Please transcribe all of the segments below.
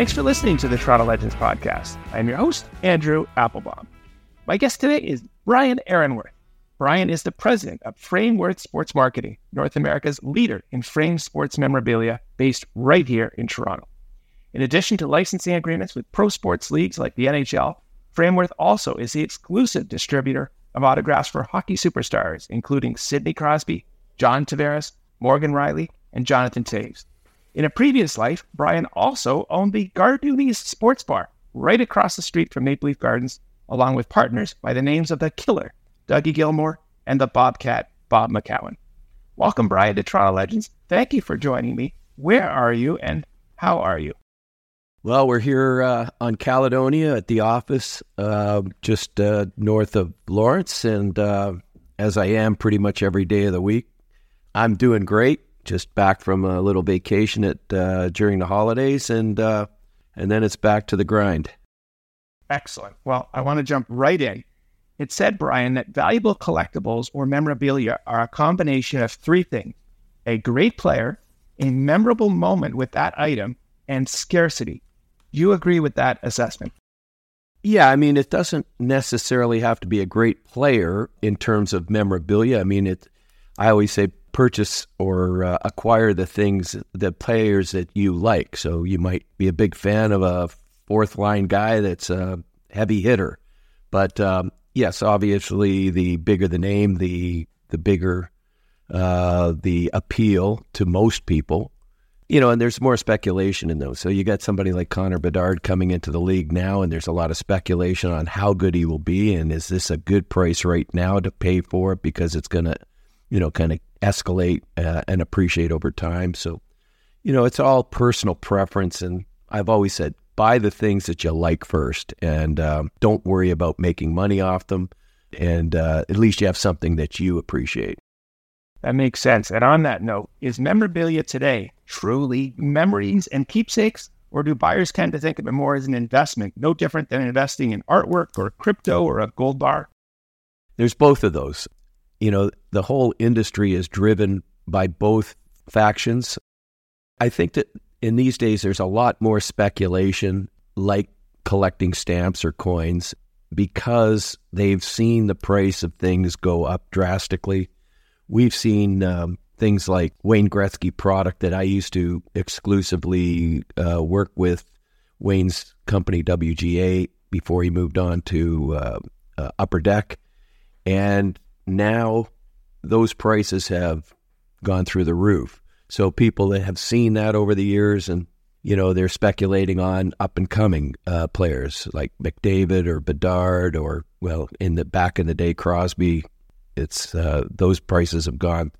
Thanks for listening to the Toronto Legends podcast. I'm your host, Andrew Applebaum. My guest today is Brian Ehrenworth. Brian is the president of Frameworth Sports Marketing, North America's leader in frame sports memorabilia, based right here in Toronto. In addition to licensing agreements with pro sports leagues like the NHL, Frameworth also is the exclusive distributor of autographs for hockey superstars, including Sidney Crosby, John Tavares, Morgan Rielly, and Jonathan Toews. In a previous life, Brian also owned the Gardoonies Sports Bar right across the street from Maple Leaf Gardens, along with partners by the names of the Killer, Dougie Gilmour, and the Bobcat, Bob McCown. Welcome, Brian, to Toronto Legends. Thank you for joining me. Where are you and how are you? Well, we're here uh, on Caledonia at the office, uh, just uh, north of Lawrence, and uh, as I am pretty much every day of the week, I'm doing great. Just back from a little vacation at uh, during the holidays, and uh, and then it's back to the grind. Excellent. Well, I want to jump right in. It said, Brian, that valuable collectibles or memorabilia are a combination of three things: a great player, a memorable moment with that item, and scarcity you agree with that assessment? Yeah, I mean, it doesn't necessarily have to be a great player in terms of memorabilia. I mean, it. I always say purchase or uh, acquire the things, the players that you like. So you might be a big fan of a fourth line guy that's a heavy hitter, but um, yes, obviously, the bigger the name, the the bigger uh, the appeal to most people you know, and there's more speculation in those. So you got somebody like Connor Bedard coming into the league now, and there's a lot of speculation on how good he will be, and is this a good price right now to pay for it because it's going to, you know, kind of escalate uh, and appreciate over time. So, you know, it's all personal preference, and I've always said buy the things that you like first, and um, don't worry about making money off them, and uh, at least you have something that you appreciate. That makes sense. And on that note, is memorabilia today truly memories and keepsakes? Or do buyers tend to think of it more as an investment, no different than investing in artwork or crypto or a gold bar? There's both of those. You know, the whole industry is driven by both factions. I think that in these days, there's a lot more speculation, like collecting stamps or coins, because they've seen the price of things go up drastically We've seen um, things like Wayne Gretzky product that I used to exclusively uh, work with Wayne's company WGA before he moved on to uh, uh, Upper Deck, and now those prices have gone through the roof. So people that have seen that over the years, and you know, they're speculating on up and coming uh, players like McDavid or Bedard, or well, in the back in the day, Crosby, it's uh, those prices have gone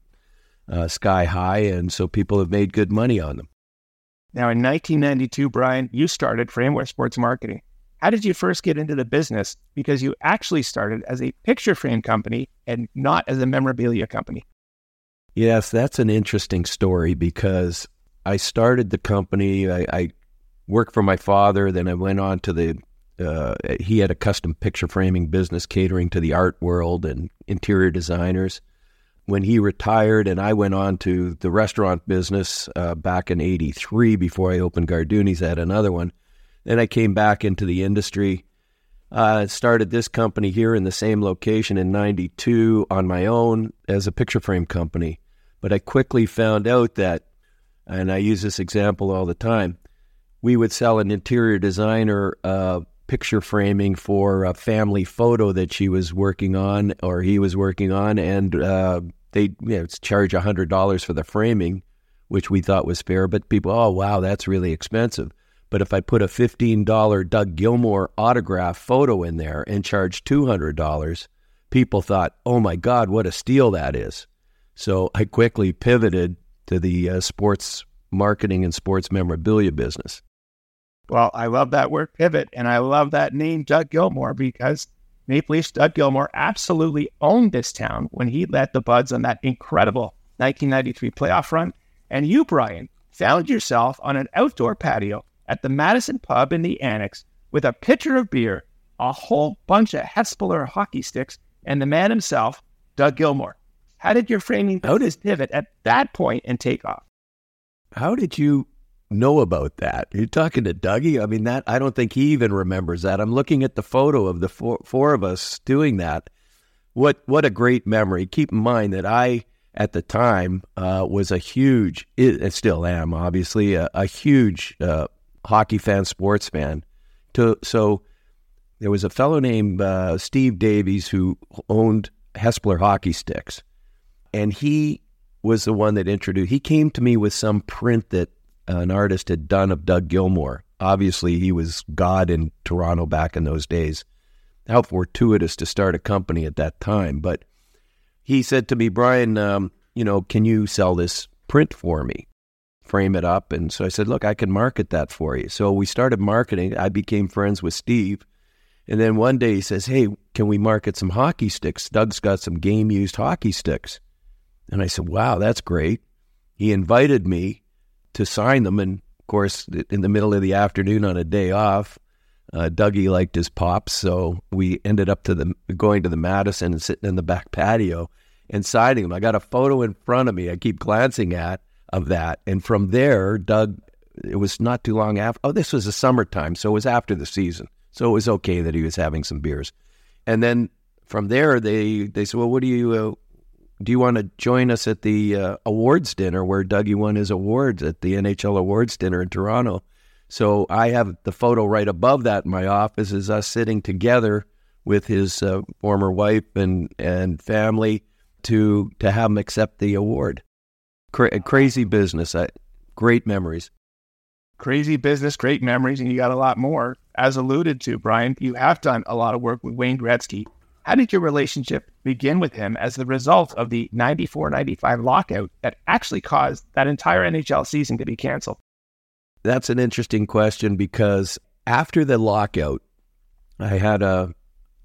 uh, sky high, and so people have made good money on them. Now, in 1992, Brian, you started Frameworth Sports Marketing. How did you first get into the business? Because you actually started as a picture frame company and not as a memorabilia company. Yes, that's an interesting story because I started the company. I, I worked for my father, then I went on to the uh, he had a custom picture framing business catering to the art world and interior designers. When he retired, and I went on to the restaurant business uh, back in '83 before I opened Gardoonies, I had another one. Then I came back into the industry. Uh, started this company here in the same location in '92 on my own as a picture frame company. But I quickly found out that, and I use this example all the time, we would sell an interior designer uh, picture framing for a family photo that she was working on or he was working on, and uh, they you know, charge hundred dollars for the framing, which we thought was fair. But people, oh wow, that's really expensive. But if I put a fifteen dollar Doug Gilmour autograph photo in there and charge two hundred dollars, people thought, oh my God, what a steal that is. So I quickly pivoted to the uh, sports marketing and sports memorabilia business. Well, I love that word pivot, and I love that name, Doug Gilmour, because Maple Leafs Doug Gilmour absolutely owned this town when he led the Buds on that incredible 1993 playoff run. And you, Brian, found yourself on an outdoor patio at the Madison Pub in the Annex with a pitcher of beer, a whole bunch of Hespeler hockey sticks, and the man himself, Doug Gilmour. How did your framing notice pivot at that point and take off? How did you know about that. You're talking to Dougie. I mean, that I don't think he even remembers that. I'm looking at the photo of the four, four of us doing that. What what a great memory. Keep in mind that I at the time uh, was a huge, it, still am obviously a, a huge uh, hockey fan, sports fan. To so there was a fellow named uh, Steve Davies who owned Hespeler hockey sticks, and he was the one that introduced. He came to me with some print that an artist had done of Doug Gilmour. Obviously, he was God in Toronto back in those days. How fortuitous to start a company at that time. But he said to me, Brian, um, you know, can you sell this print for me? Frame it up. And so I said, look, I can market that for you. So we started marketing. I became friends with Steve. And then one day he says, hey, can we market some hockey sticks? Doug's got some game used hockey sticks. And I said, wow, that's great. He invited me to sign them. And of course, in the middle of the afternoon on a day off, uh, Dougie liked his pops, so we ended up to the going to the Madison and sitting in the back patio and signing them. I got a photo in front of me. I keep glancing at of that, and from there, Doug. It was not too long after. Oh, this was the summertime, so it was after the season, so it was okay that he was having some beers. And then from there, they they said, "Well, what do you uh, do you want to join us at the uh, awards dinner where Dougie won his awards at the NHL awards dinner in Toronto? So I have the photo right above that in my office is us sitting together with his uh, former wife and, and family to to have him accept the award. Cra- crazy business, I, great memories. Crazy business, great memories, and you got a lot more. As alluded to, Brian, you have done a lot of work with Wayne Gretzky how did your relationship begin with him as the result of the 94 95 lockout that actually caused that entire NHL season to be canceled? That's an interesting question because after the lockout, I had a,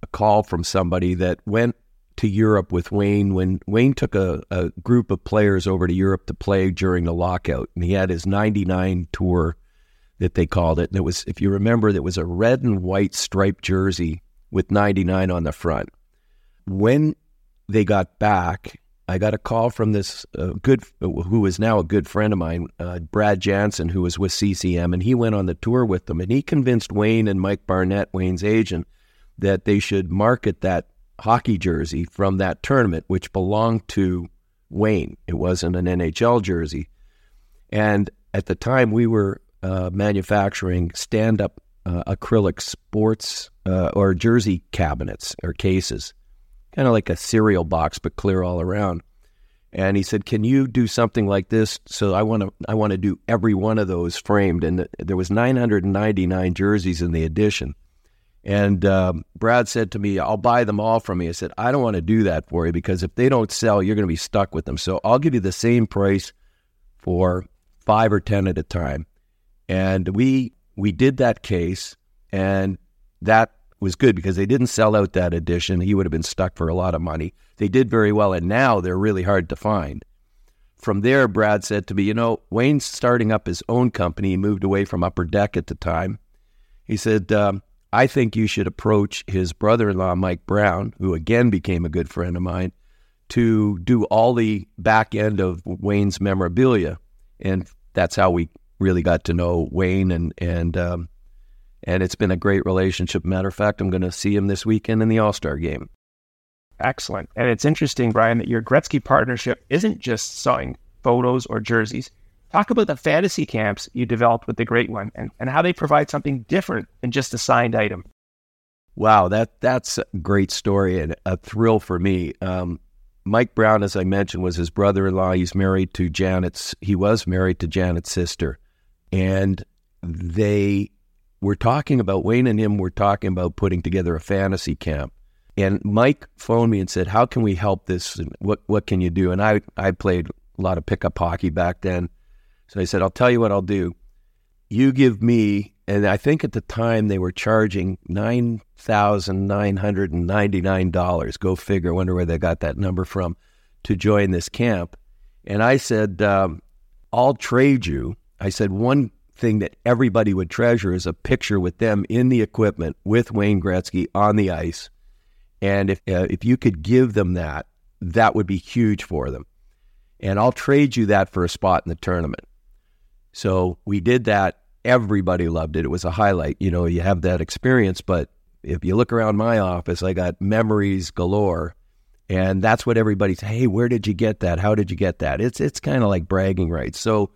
a call from somebody that went to Europe with Wayne when Wayne took a, a group of players over to Europe to play during the lockout. And he had his 99 tour that they called it. And it was, if you remember, it was a red and white striped jersey with 99 on the front. When they got back, I got a call from this uh, good, who is now a good friend of mine, uh, Brad Jansen, who was with CCM, and he went on the tour with them, and he convinced Wayne and Mike Barnett, Wayne's agent, that they should market that hockey jersey from that tournament, which belonged to Wayne. It wasn't an NHL jersey, and at the time we were uh, manufacturing stand-up uh, acrylic sports uh, or jersey cabinets or cases, kind of like a cereal box but clear all around. And he said, "Can you do something like this?" So I want to I want to do every one of those framed, and there was 999 jerseys in the edition. And um, Brad said to me, "I'll buy them all from you." I said, "I don't want to do that for you because if they don't sell, you're going to be stuck with them. So I'll give you the same price for five or ten at a time." And we we did that case, and that was good because they didn't sell out that edition. He would have been stuck for a lot of money. They did very well, and now they're really hard to find. From there, Brad said to me, You know, Wayne's starting up his own company. He moved away from Upper Deck at the time. He said, um, I think you should approach his brother in law, Mike Brown, who again became a good friend of mine, to do all the back end of Wayne's memorabilia. And that's how we really got to know Wayne and and um, and it's been a great relationship. Matter of fact, I'm going to see him this weekend in the All Star game. Excellent, and it's interesting, Brian, that your Gretzky partnership isn't just selling photos or jerseys. Talk about the fantasy camps you developed with the Great One and, and how they provide something different than just a signed item. Wow, that that's a great story and a thrill for me. Um, Mike Brown, as I mentioned, was his brother-in-law. He's married to Janet's. He was married to Janet's sister, and they were talking about Wayne and him were talking about putting together a fantasy camp. And Mike phoned me and said, "How can we help this? And what what can you do?" And I I played a lot of pickup hockey back then, so I said, "I'll tell you what I'll do. You give me." And I think at the time they were charging nine thousand nine hundred and ninety nine dollars. Go figure. I wonder where they got that number from to join this camp. And I said, um, "I'll trade you I said one thing that everybody would treasure is a picture with them in the equipment with Wayne Gretzky on the ice. And if uh, if you could give them that, that would be huge for them. And I'll trade you that for a spot in the tournament. So we did that. Everybody loved it. It was a highlight. You know, you have that experience, but if you look around my office, I got memories galore. And that's what everybody says, hey, where did you get that? How did you get that? It's it's kind of like bragging rights. So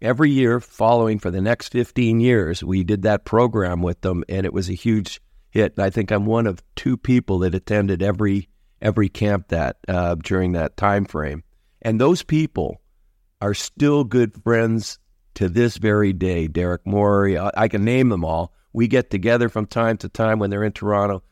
every year following for the next 15 years, we did that program with them and it was a huge hit. I think I'm one of two people that attended every every camp that uh, during that time frame. And those people are still good friends to this very day. Derek Morey, I, I can name them all. We get together from time to time when they're in Toronto.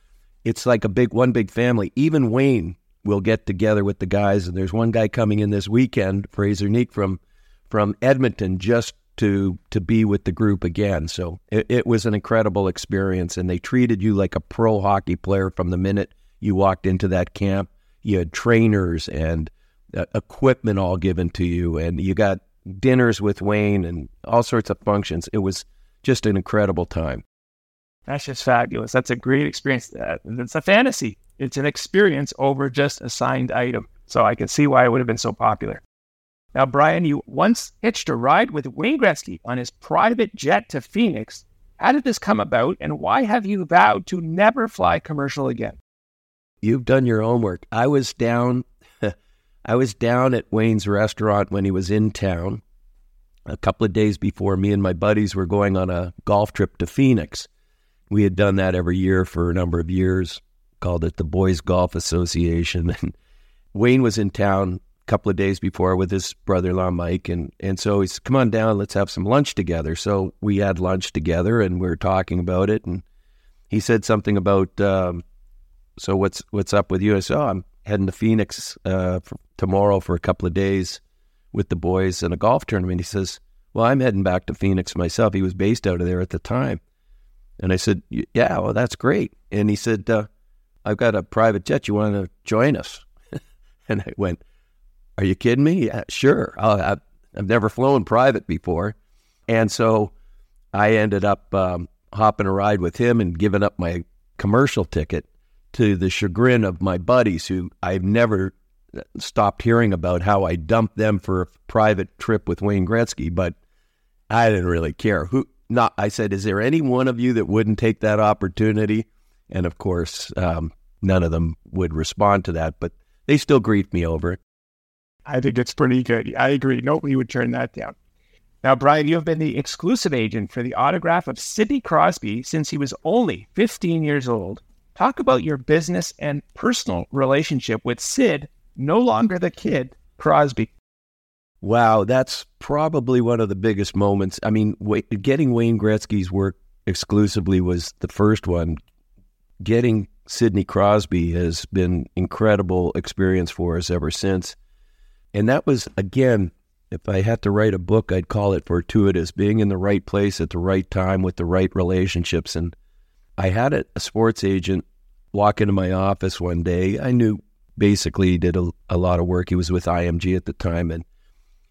It's like a big one big family. Even Wayne will get together with the guys, and there's one guy coming in this weekend, Fraser Neek from from Edmonton, just to to be with the group again. So it, it was an incredible experience, and they treated you like a pro hockey player from the minute you walked into that camp. You had trainers and uh, equipment all given to you, and you got dinners with Wayne and all sorts of functions. It was just an incredible time. That's just fabulous. That's a great experience. Uh, it's a fantasy. It's an experience over just a signed item. So I can see why it would have been so popular. Now, Brian, you once hitched a ride with Wayne Gretzky on his private jet to Phoenix. How did this come about, and why have you vowed to never fly commercial again? You've done your homework. I was down I was down at Wayne's restaurant when he was in town a couple of days before me and my buddies were going on a golf trip to Phoenix. We had done that every year for a number of years, called it the Boys Golf Association. And Wayne was in town a couple of days before with his brother in law, Mike. And, and so he said, Come on down, let's have some lunch together. So we had lunch together and we were talking about it. And he said something about, um, So what's, what's up with you? I said, Oh, I'm heading to Phoenix uh, for, tomorrow for a couple of days with the boys in a golf tournament. He says, Well, I'm heading back to Phoenix myself. He was based out of there at the time. And I said, Yeah, well, that's great. And he said, uh, I've got a private jet. You want to join us? and I went, Are you kidding me? Yeah, sure. i have never flown private before. And so I ended up um, hopping a ride with him and giving up my commercial ticket to the chagrin of my buddies who I've never stopped hearing about how I dumped them for a private trip with Wayne Gretzky, but I didn't really care. Who not I said, is there any one of you that wouldn't take that opportunity? And of course, um, none of them would respond to that, but they still grieved me over it. I think it's pretty good. I agree. Nobody would turn that down. Now, Brian, you have been the exclusive agent for the autograph of Sidney Crosby since he was only 15 years old. Talk about your business and personal relationship with Sid, no longer the kid, Crosby. Wow, that's probably one of the biggest moments. I mean, getting Wayne Gretzky's work exclusively was the first one. Getting Sidney Crosby has been incredible experience for us ever since. And that was again, if I had to write a book, I'd call it fortuitous, being in the right place at the right time with the right relationships and I had a, a sports agent walk into my office one day. I knew basically he did a, a lot of work. He was with IMG at the time. And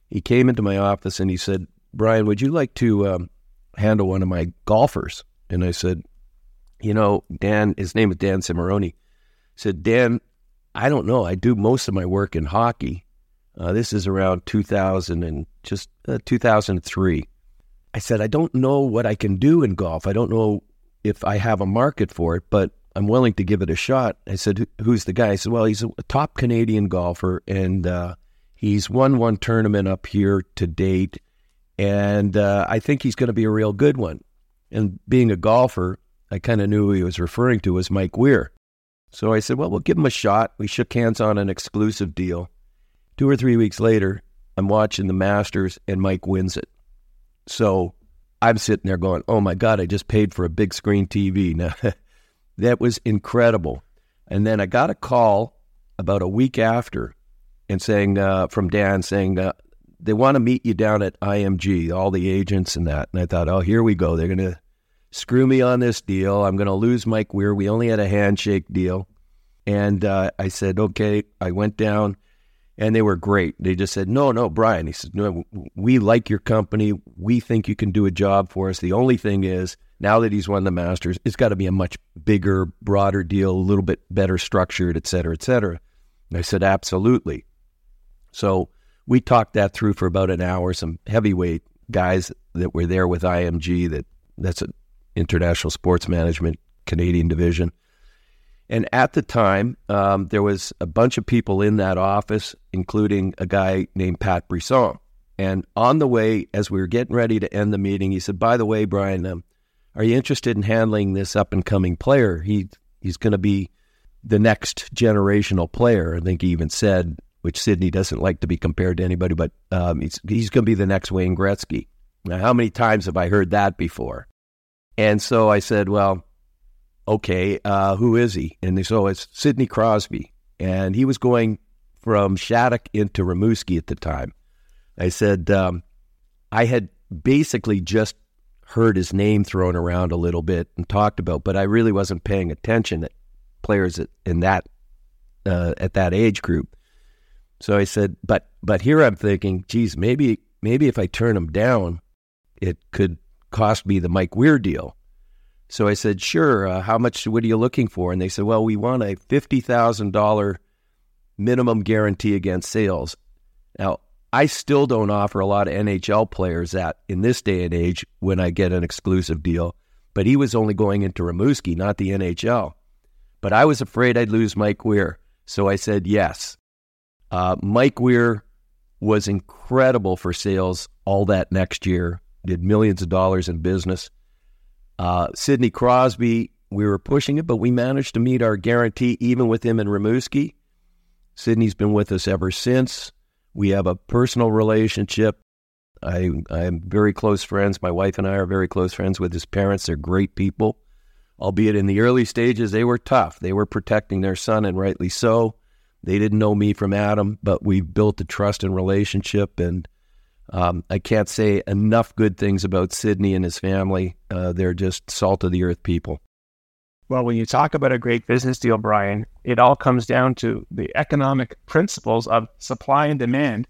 he came into my office and he said, Brian, would you like to um, handle one of my golfers? And I said, you know, Dan, his name is Dan Cimarroni. said, Dan, I don't know. I do most of my work in hockey. Uh, this is around 2000 and just uh, 2003. I said, I don't know what I can do in golf. I don't know if I have a market for it, but I'm willing to give it a shot. I said, Who's the guy? I said, Well, he's a top Canadian golfer, and uh, he's won one tournament up here to date, and uh, I think he's going to be a real good one. And being a golfer, I kind of knew who he was referring to as Mike Weir. So I said, Well, we'll give him a shot. We shook hands on an exclusive deal. Two or three weeks later, I'm watching the Masters, and Mike wins it. So I'm sitting there going, oh my God, I just paid for a big screen TV. Now, that was incredible. And then I got a call about a week after and saying, uh, from Dan saying, uh, they want to meet you down at IMG, all the agents and that. And I thought, oh, here we go. They're going to screw me on this deal. I'm going to lose Mike Weir. We only had a handshake deal. And uh, I said, okay. I went down and they were great. They just said, "No, no, Brian." He said, "No, we like your company. We think you can do a job for us. The only thing is, now that he's won the Masters, it's got to be a much bigger, broader deal, a little bit better structured, et cetera, et cetera." And I said, "Absolutely." So we talked that through for about an hour. Some heavyweight guys that were there with IMG. That that's an international sports management Canadian division. And at the time, um, there was a bunch of people in that office, including a guy named Pat Brisson. And on the way, as we were getting ready to end the meeting, he said, "By the way, Brian, um, are you interested in handling this up and coming player? He he's going to be the next generational player." I think he even said, which Sidney doesn't like to be compared to anybody, but um, he's he's going to be the next Wayne Gretzky. Now, how many times have I heard that before? And so I said, "Well, okay, uh, who is he?" And "Oh, it's Sidney Crosby," and he was going from Shattuck into Rimouski at the time. I said, um, I had basically just heard his name thrown around a little bit and talked about, but I really wasn't paying attention at players in that uh, at that age group. So I said, but but here I'm thinking, geez, maybe maybe if I turn him down, it could cost me the Mike Weir deal. So I said, sure. Uh, how much? What are you looking for? And they said, well, we want a fifty thousand dollar minimum guarantee against sales. Now I still don't offer a lot of NHL players that in this day and age when I get an exclusive deal. But he was only going into Rimouski, not the NHL. But I was afraid I'd lose Mike Weir. So I said yes. Uh, Mike Weir was incredible for sales all that next year, did millions of dollars in business. Uh, Sidney Crosby, we were pushing it, but we managed to meet our guarantee even with him and Rimouski. Sidney's been with us ever since. We have a personal relationship. I I'm very close friends. My wife and I are very close friends with his parents. They're great people. Albeit in the early stages, they were tough. They were protecting their son, and rightly so. They didn't know me from Adam, but we've built a trust and relationship. And um, I can't say enough good things about Sidney and his family. Uh, they're just salt of the earth people. Well, when you talk about a great business deal, Brian, it all comes down to the economic principles of supply and demand.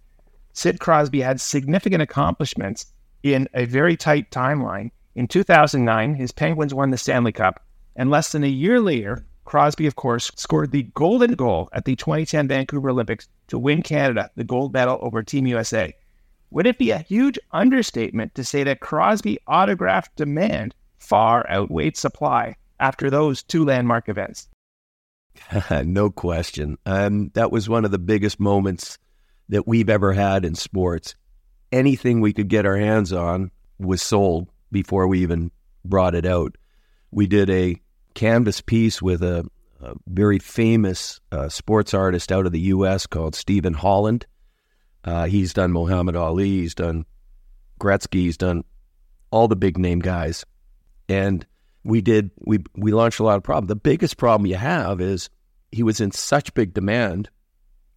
Sid Crosby had significant accomplishments in a very tight timeline. In 2009, his Penguins won the Stanley Cup, and less than a year later, Crosby, of course, scored the golden goal at the 2010 Vancouver Olympics to win Canada the gold medal over Team USA. Would it be a huge understatement to say that Crosby autograph demand far outweighed supply after those two landmark events. no question. Um, that was one of the biggest moments that we've ever had in sports. Anything we could get our hands on was sold before we even brought it out. We did a canvas piece with a, a very famous uh, sports artist out of the U.S. called Stephen Holland. Uh, he's done Muhammad Ali, he's done Gretzky, he's done all the big name guys. And we did we we launched a lot of problems. The biggest problem you have is he was in such big demand,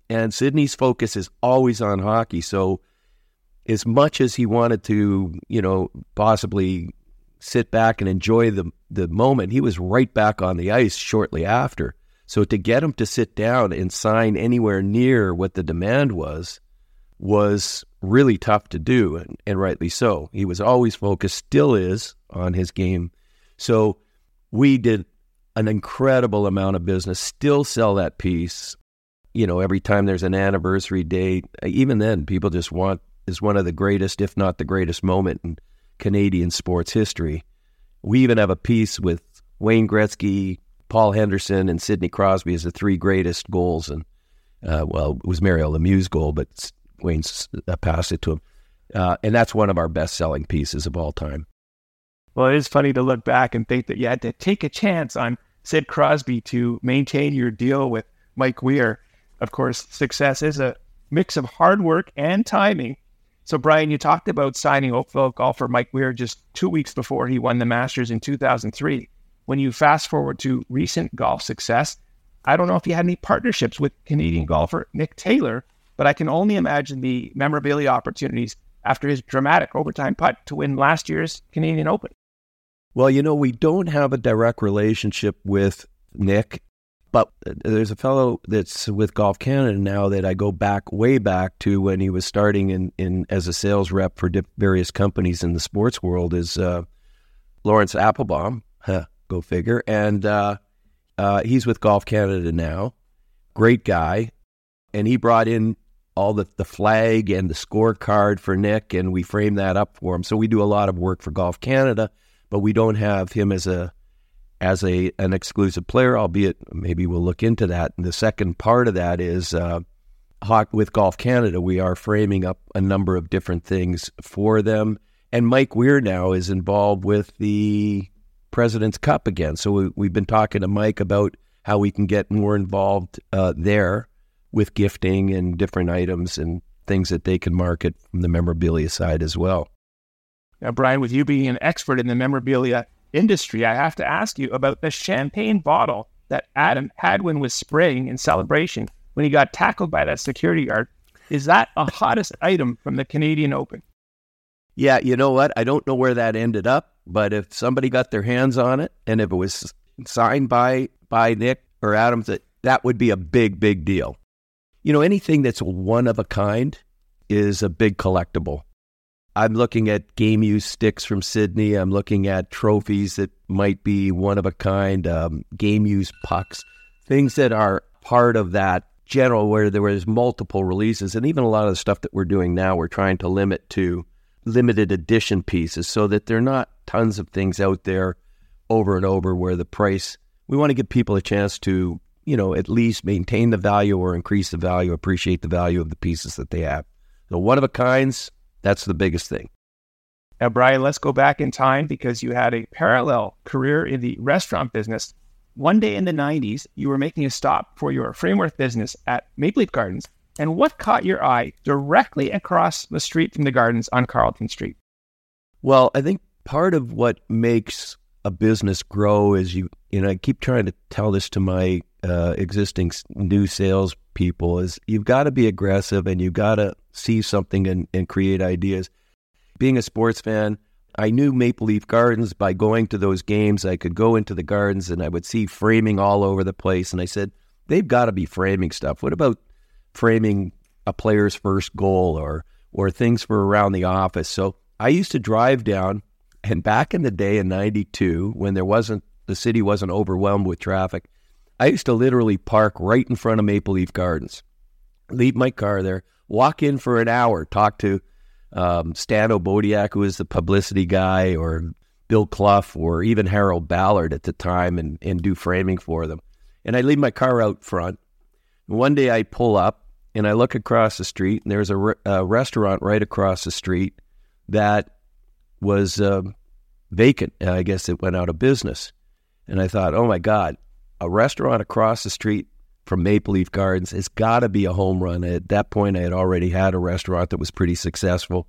and Sidney's focus is always on hockey. So as much as he wanted to, you know, possibly sit back and enjoy the the moment, he was right back on the ice shortly after. So to get him to sit down and sign anywhere near what the demand was was really tough to do, and, and rightly so. He was always focused, still is, on his game so we did an incredible amount of business, still sell that piece. You know, every time there's an anniversary date, even then, people just want is one of the greatest, if not the greatest moment in Canadian sports history. We even have a piece with Wayne Gretzky, Paul Henderson, and Sidney Crosby as the three greatest goals. And uh, well, it was Mario Lemieux's goal, but Wayne's uh, passed it to him. Uh, and that's one of our best selling pieces of all time. Well, it is funny to look back and think that you had to take a chance on Sid Crosby to maintain your deal with Mike Weir. Of course, success is a mix of hard work and timing. So, Brian, you talked about signing Oakville golfer Mike Weir just two weeks before he won the Masters in 2003. When you fast forward to recent golf success, I don't know if you had any partnerships with Canadian golfer Nick Taylor, but I can only imagine the memorabilia opportunities after his dramatic overtime putt to win last year's Canadian Open. Well, you know, we don't have a direct relationship with Nick, but there's a fellow that's with Golf Canada now that I go back way back to when he was starting in, in as a sales rep for various companies in the sports world is uh, Lawrence Applebaum. Huh, go figure. And uh, uh, he's with Golf Canada now. Great guy. And he brought in all the, the flag and the scorecard for Nick, and we frame that up for him. So we do a lot of work for Golf Canada, but we don't have him as a as a an exclusive player. Albeit maybe we'll look into that. And the second part of that is uh, with Golf Canada, we are framing up a number of different things for them. And Mike Weir now is involved with the President's Cup again. So we, have been talking to Mike about how we can get more involved uh, there with gifting and different items and things that they can market from the memorabilia side as well. Now, Brian, with you being an expert in the memorabilia industry, I have to ask you about the champagne bottle that Adam Hadwin was spraying in celebration when he got tackled by that security guard. Is that a hottest item from the Canadian Open? Yeah, you know what? I don't know where that ended up, but if somebody got their hands on it and if it was signed by by Nick or Adams, that that would be a big, big deal you know, anything that's one of a kind is a big collectible. I'm looking at game use sticks from Sidney. I'm looking at trophies that might be one of a kind, um, game use pucks, things that are part of that general where there was multiple releases. And even a lot of the stuff that we're doing now, we're trying to limit to limited edition pieces so that there are not tons of things out there over and over where the price, we want to give people a chance to you know, at least maintain the value or increase the value, appreciate the value of the pieces that they have. So one of a kinds, that's the biggest thing. Now, Brian, let's go back in time because you had a parallel career in the restaurant business. One day in the 90s, you were making a stop for your Frameworth business at Maple Leaf Gardens. And what caught your eye directly across the street from the gardens on Carlton Street? Well, I think part of what makes a business grow is you, you know, I keep trying to tell this to my uh, existing new sales people is you've got to be aggressive and you've got to see something and, and create ideas. Being a sports fan, I knew Maple Leaf Gardens by going to those games. I could go into the gardens and I would see framing all over the place. And I said, they've got to be framing stuff. What about framing a player's first goal or or things for around the office? So I used to drive down, and back in the day in '92, when there wasn't the city wasn't overwhelmed with traffic, I used to literally park right in front of Maple Leaf Gardens, leave my car there, walk in for an hour, talk to um, Stan Obodiac, who was the publicity guy, or Bill Clough, or even Harold Ballard at the time, and, and do framing for them. And I leave my car out front. one day I pull up and I look across the street, and there's a, re- a restaurant right across the street that was uh, vacant. I guess it went out of business. And I thought, oh my God, a restaurant across the street from Maple Leaf Gardens has got to be a home run. At that point, I had already had a restaurant that was pretty successful.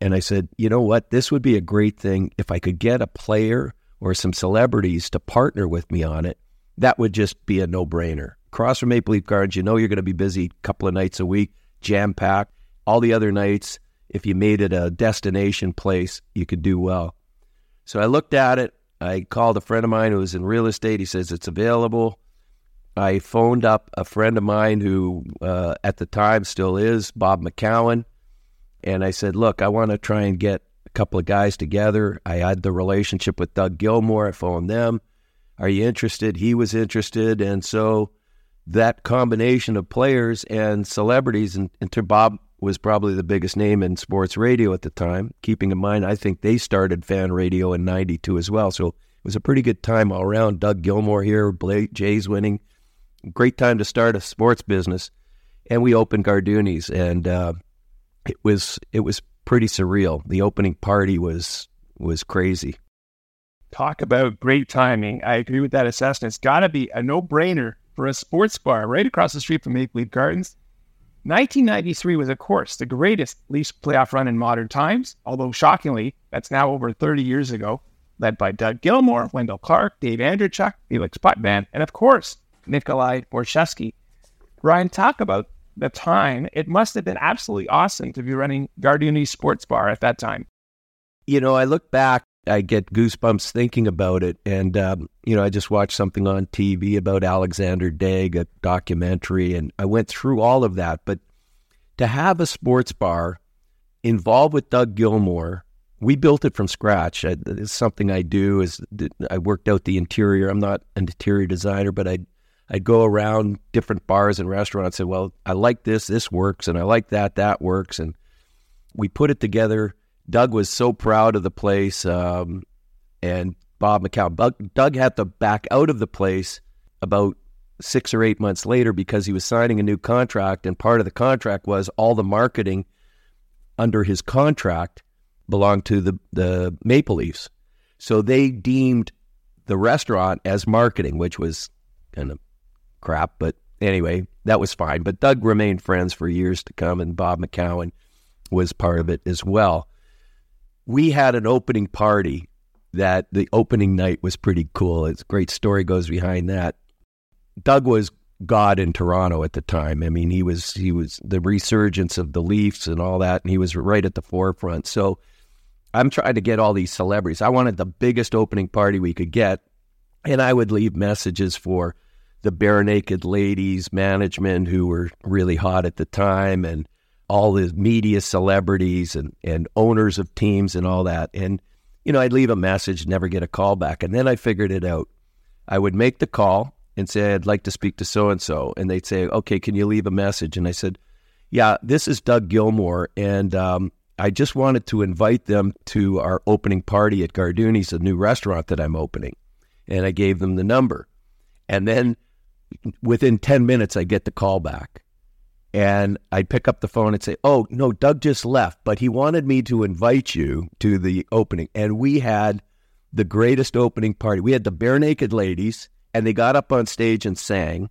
And I said, you know what? This would be a great thing if I could get a player or some celebrities to partner with me on it. That would just be a no brainer. Across from Maple Leaf Gardens, you know you're going to be busy a couple of nights a week, jam packed. All the other nights, if you made it a destination place, you could do well. So I looked at it. I called a friend of mine who was in real estate. He says it's available. I phoned up a friend of mine who, uh, at the time, still is Bob McCown, and I said, "Look, I want to try and get a couple of guys together." I had the relationship with Doug Gilmour. I phoned them. Are you interested? He was interested, and so that combination of players and celebrities, and, and to Bob was probably the biggest name in sports radio at the time. Keeping in mind, I think they started fan radio in 92 as well. So it was a pretty good time all around. Doug Gilmour here, Blake Jays winning. Great time to start a sports business. And we opened Gardoonies, and uh, it was it was pretty surreal. The opening party was was crazy. Talk about great timing. I agree with that assessment. It's got to be a no brainer for a sports bar right across the street from Maple Leaf Gardens 1993 was, of course, the greatest Leafs playoff run in modern times, although shockingly, that's now over 30 years ago, led by Doug Gilmour, Wendell Clark, Dave Andreychuk, Felix Potvin, and of course, Nikolai Borschevsky. Ryan, talk about the time. It must have been absolutely awesome to be running Gardoonie Sports Bar at that time. You know, I look back I get goosebumps thinking about it. And, um, you know, I just watched something on TV about Alexander Daigle, a documentary, and I went through all of that. But to have a sports bar involved with Doug Gilmour, we built it from scratch. It's something I do. Is I worked out the interior. I'm not an interior designer, but I I'd go around different bars and restaurants and say, well, I like this, this works, and I like that, that works. And we put it together. Doug was so proud of the place. Um, and Bob McCown. Doug had to back out of the place about six or eight months later because he was signing a new contract. And part of the contract was all the marketing under his contract belonged to the, the Maple Leafs. So they deemed the restaurant as marketing, which was kind of crap. But anyway, that was fine. But Doug remained friends for years to come, and Bob McCown was part of it as well. We had an opening party that the opening night was pretty cool. It's a great story goes behind that. Doug was God in Toronto at the time. I mean, he was he was the resurgence of the Leafs and all that, and he was right at the forefront. So I'm trying to get all these celebrities. I wanted the biggest opening party we could get, and I would leave messages for the Barenaked Ladies management who were really hot at the time, and all the media celebrities and and owners of teams and all that. And you know, I'd leave a message, never get a call back, and then I figured it out. I would make the call and say I'd like to speak to so and so, and they'd say, "Okay, can you leave a message?" And I said, "Yeah, this is Doug Gilmour. and um, I just wanted to invite them to our opening party at Gardoonies, a new restaurant that I'm opening. And I gave them the number. And then within 10 minutes, I get the call back. And I'd pick up the phone and say, Oh, no, Doug just left, but he wanted me to invite you to the opening. And we had the greatest opening party. We had the Barenaked Ladies, and they got up on stage and sang.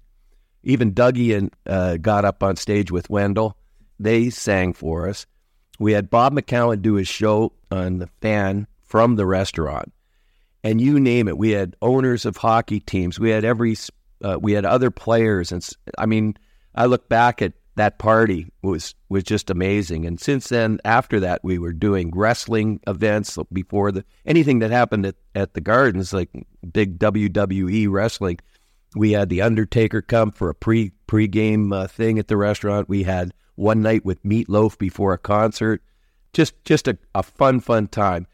Even Dougie and uh, got up on stage with Wendell. They sang for us. We had Bob McCown do his show on the fan from the restaurant, and you name it. We had owners of hockey teams. We had every. Uh, we had other players, and I mean, I look back at that party was was just amazing. And since then, after that, we were doing wrestling events before the anything that happened at, at the Gardens, like big WWE wrestling. We had the Undertaker come for a pre pre game uh, thing at the restaurant. We had one night with Meatloaf before a concert. Just just a, a fun, fun time.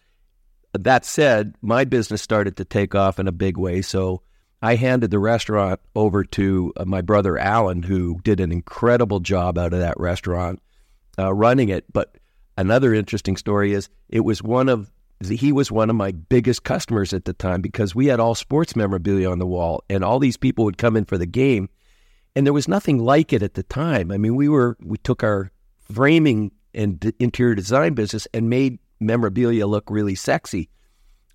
That said, my business started to take off in a big way. So I handed the restaurant over to uh, my brother Alan, who did an incredible job out of that restaurant uh, running it. But another interesting story is it was one of he was one of my biggest customers at the time because we had all sports memorabilia on the wall, and all these people would come in for the game and there was nothing like it at the time. I mean, we were we took our framing and interior design business and made memorabilia look really sexy,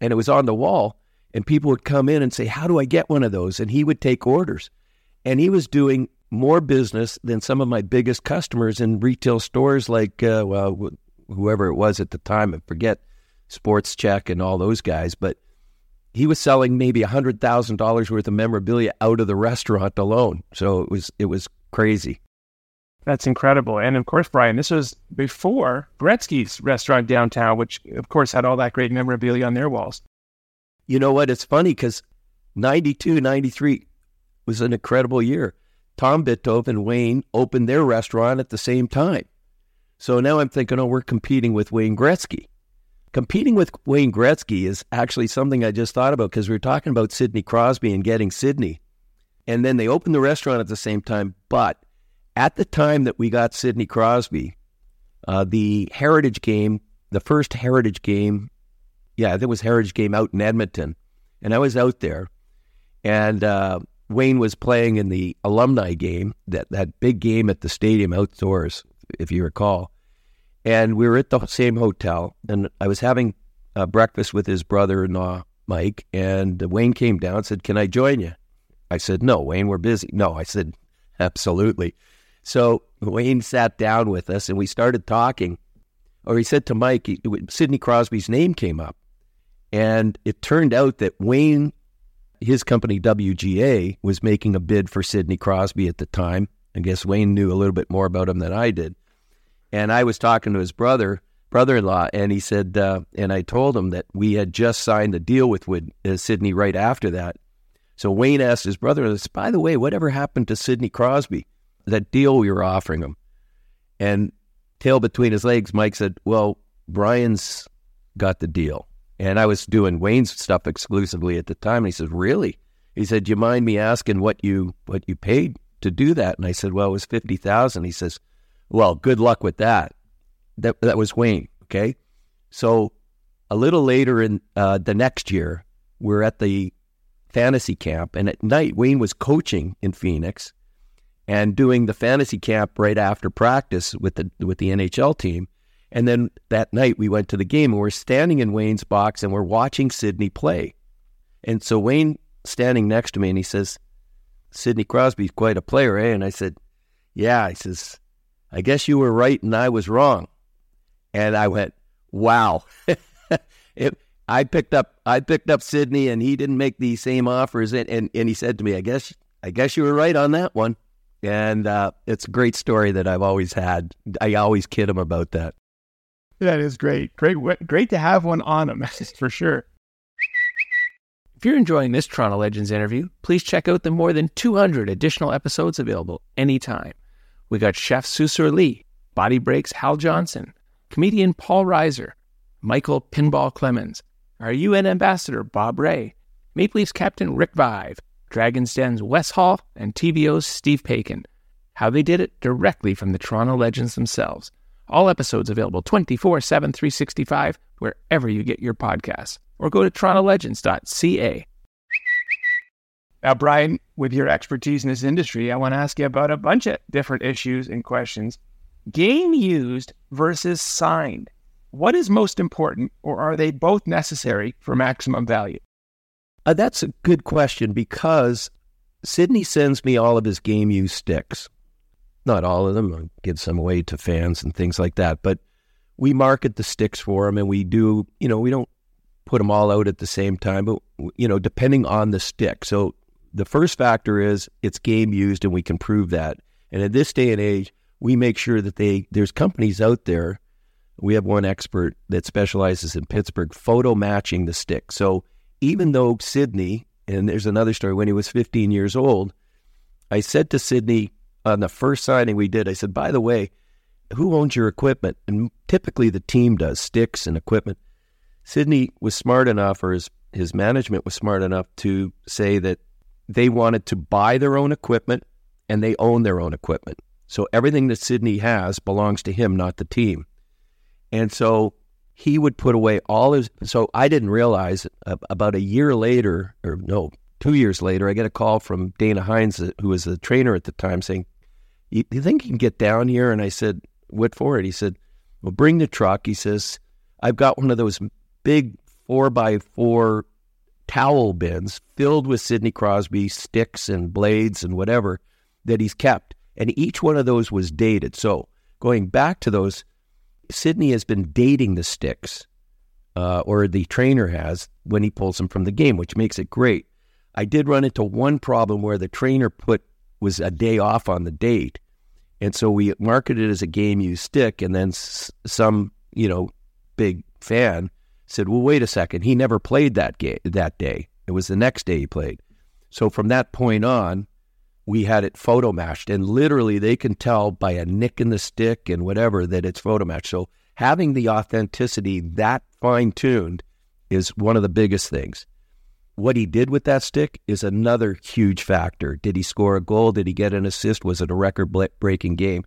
and it was on the wall. And people would come in and say, "How do I get one of those?" And he would take orders, and he was doing more business than some of my biggest customers in retail stores, like uh, well, whoever it was at the time. I forget Sports Check and all those guys, but he was selling maybe hundred thousand dollars worth of memorabilia out of the restaurant alone. So it was it was crazy. That's incredible. And of course, Brian, this was before Gretzky's restaurant downtown, which of course had all that great memorabilia on their walls. You know what? It's funny because 92, 93 was an incredible year. Tom Bitove and Wayne opened their restaurant at the same time. So now I'm thinking, oh, we're competing with Wayne Gretzky competing with Wayne Gretzky is actually something I just thought about because we were talking about Sidney Crosby and getting Sidney. And then they opened the restaurant at the same time. But at the time that we got Sidney Crosby, uh, the Heritage game, the first Heritage game, yeah, there was Heritage game out in Edmonton. And I was out there. And uh, Wayne was playing in the alumni game, that, that big game at the stadium outdoors, if you recall. And we were at the same hotel, and I was having uh, breakfast with his brother-in-law, Mike, and Wayne came down and said, "Can I join you?" I said, "No, Wayne, we're busy." No, I said, "Absolutely." So Wayne sat down with us, and we started talking. Or he said to Mike, he, Sidney Crosby's name came up, and it turned out that Wayne, his company WGA, was making a bid for Sidney Crosby at the time. I guess Wayne knew a little bit more about him than I did. And I was talking to his brother, brother-in-law, and he said, uh, and I told him that we had just signed a deal with Wood, uh, Sidney right after that. So Wayne asked his brother, by the way, whatever happened to Sidney Crosby? That deal we were offering him. And tail between his legs, Mike said, well, Brian's got the deal. And I was doing Wayne's stuff exclusively at the time. And he said, really? He said, "Do you mind me asking what you what you paid to do that?" And I said, "Well, it was fifty thousand. He says, "Well, good luck with that." That that was Wayne. Okay, so a little later in uh, the next year, we're at the fantasy camp, and at night Wayne was coaching in Phoenix and doing the fantasy camp right after practice with the with the NHL team. And then that night we went to the game and we're standing in Wayne's box and we're watching Sidney play. And so Wayne standing next to me and he says, Sidney Crosby's quite a player, eh? And I said, Yeah. He says, I guess you were right and I was wrong. And I went, Wow. it, I picked up I picked up Sidney and he didn't make the same offers and, and, and he said to me, I guess I guess you were right on that one. And uh, it's a great story that I've always had. I always kid him about that. That is great. Great, great to have one on him for sure. If you're enjoying this Toronto Legends interview, please check out the more than 200 additional episodes available anytime. We got Chef Susur Lee, Body Breaks Hal Johnson, comedian Paul Reiser, Michael Pinball Clemens, our UN ambassador Bob Rae, Maple Leafs captain Rick Vaive, Dragon's Den's Wes Hall, and TVO's Steve Paikin. How they did it directly from the Toronto Legends themselves. All episodes available 24 7, 365, wherever you get your podcasts, or go to torontolegends.ca. Now, Brian, with your expertise in this industry, I want to ask you about a bunch of different issues and questions. Game used versus signed. What is most important, or are they both necessary for maximum value? Uh, that's a good question because Sidney sends me all of his game use sticks not all of them. I give some away to fans and things like that. But we market the sticks for them, and we do. You know, we don't put them all out at the same time, but you know, depending on the stick. So the first factor is it's game used, and we can prove that. And in this day and age, we make sure that they there's companies out there. We have one expert that specializes in Pittsburgh photo matching the stick. So even though Sidney, and there's another story when he was 15 years old, I said to Sidney, on the first signing we did, I said, by the way, who owns your equipment? And typically the team does sticks and equipment. Sidney was smart enough, or his, his management was smart enough to say that they wanted to buy their own equipment and they own their own equipment. So everything that Sidney has belongs to him, not the team. And so he would put away all his. So I didn't realize uh, about a year later, or no, two years later, I get a call from Dana Heinze, who was the trainer at the time, saying, you, you think you can get down here? And I said, What for it? He said, Well, bring the truck. He says, I've got one of those big four by four towel bins filled with Sidney Crosby sticks and blades and whatever that he's kept. And each one of those was dated. So going back to those, Sidney has been dating the sticks, uh, or the trainer has when he pulls them from the game, which makes it great. I did run into one problem where the trainer put was a day off on the date. And so we marketed it as a game you stick. And then s- some, you know, big fan said, well, wait a second. He never played that game that day. It was the next day he played. So from that point on, we had it photo matched. And literally they can tell by a nick in the stick and whatever that it's photo matched. So having the authenticity that fine tuned is one of the biggest things. What he did with that stick is another huge factor. Did he score a goal? Did he get an assist? Was it a record breaking game?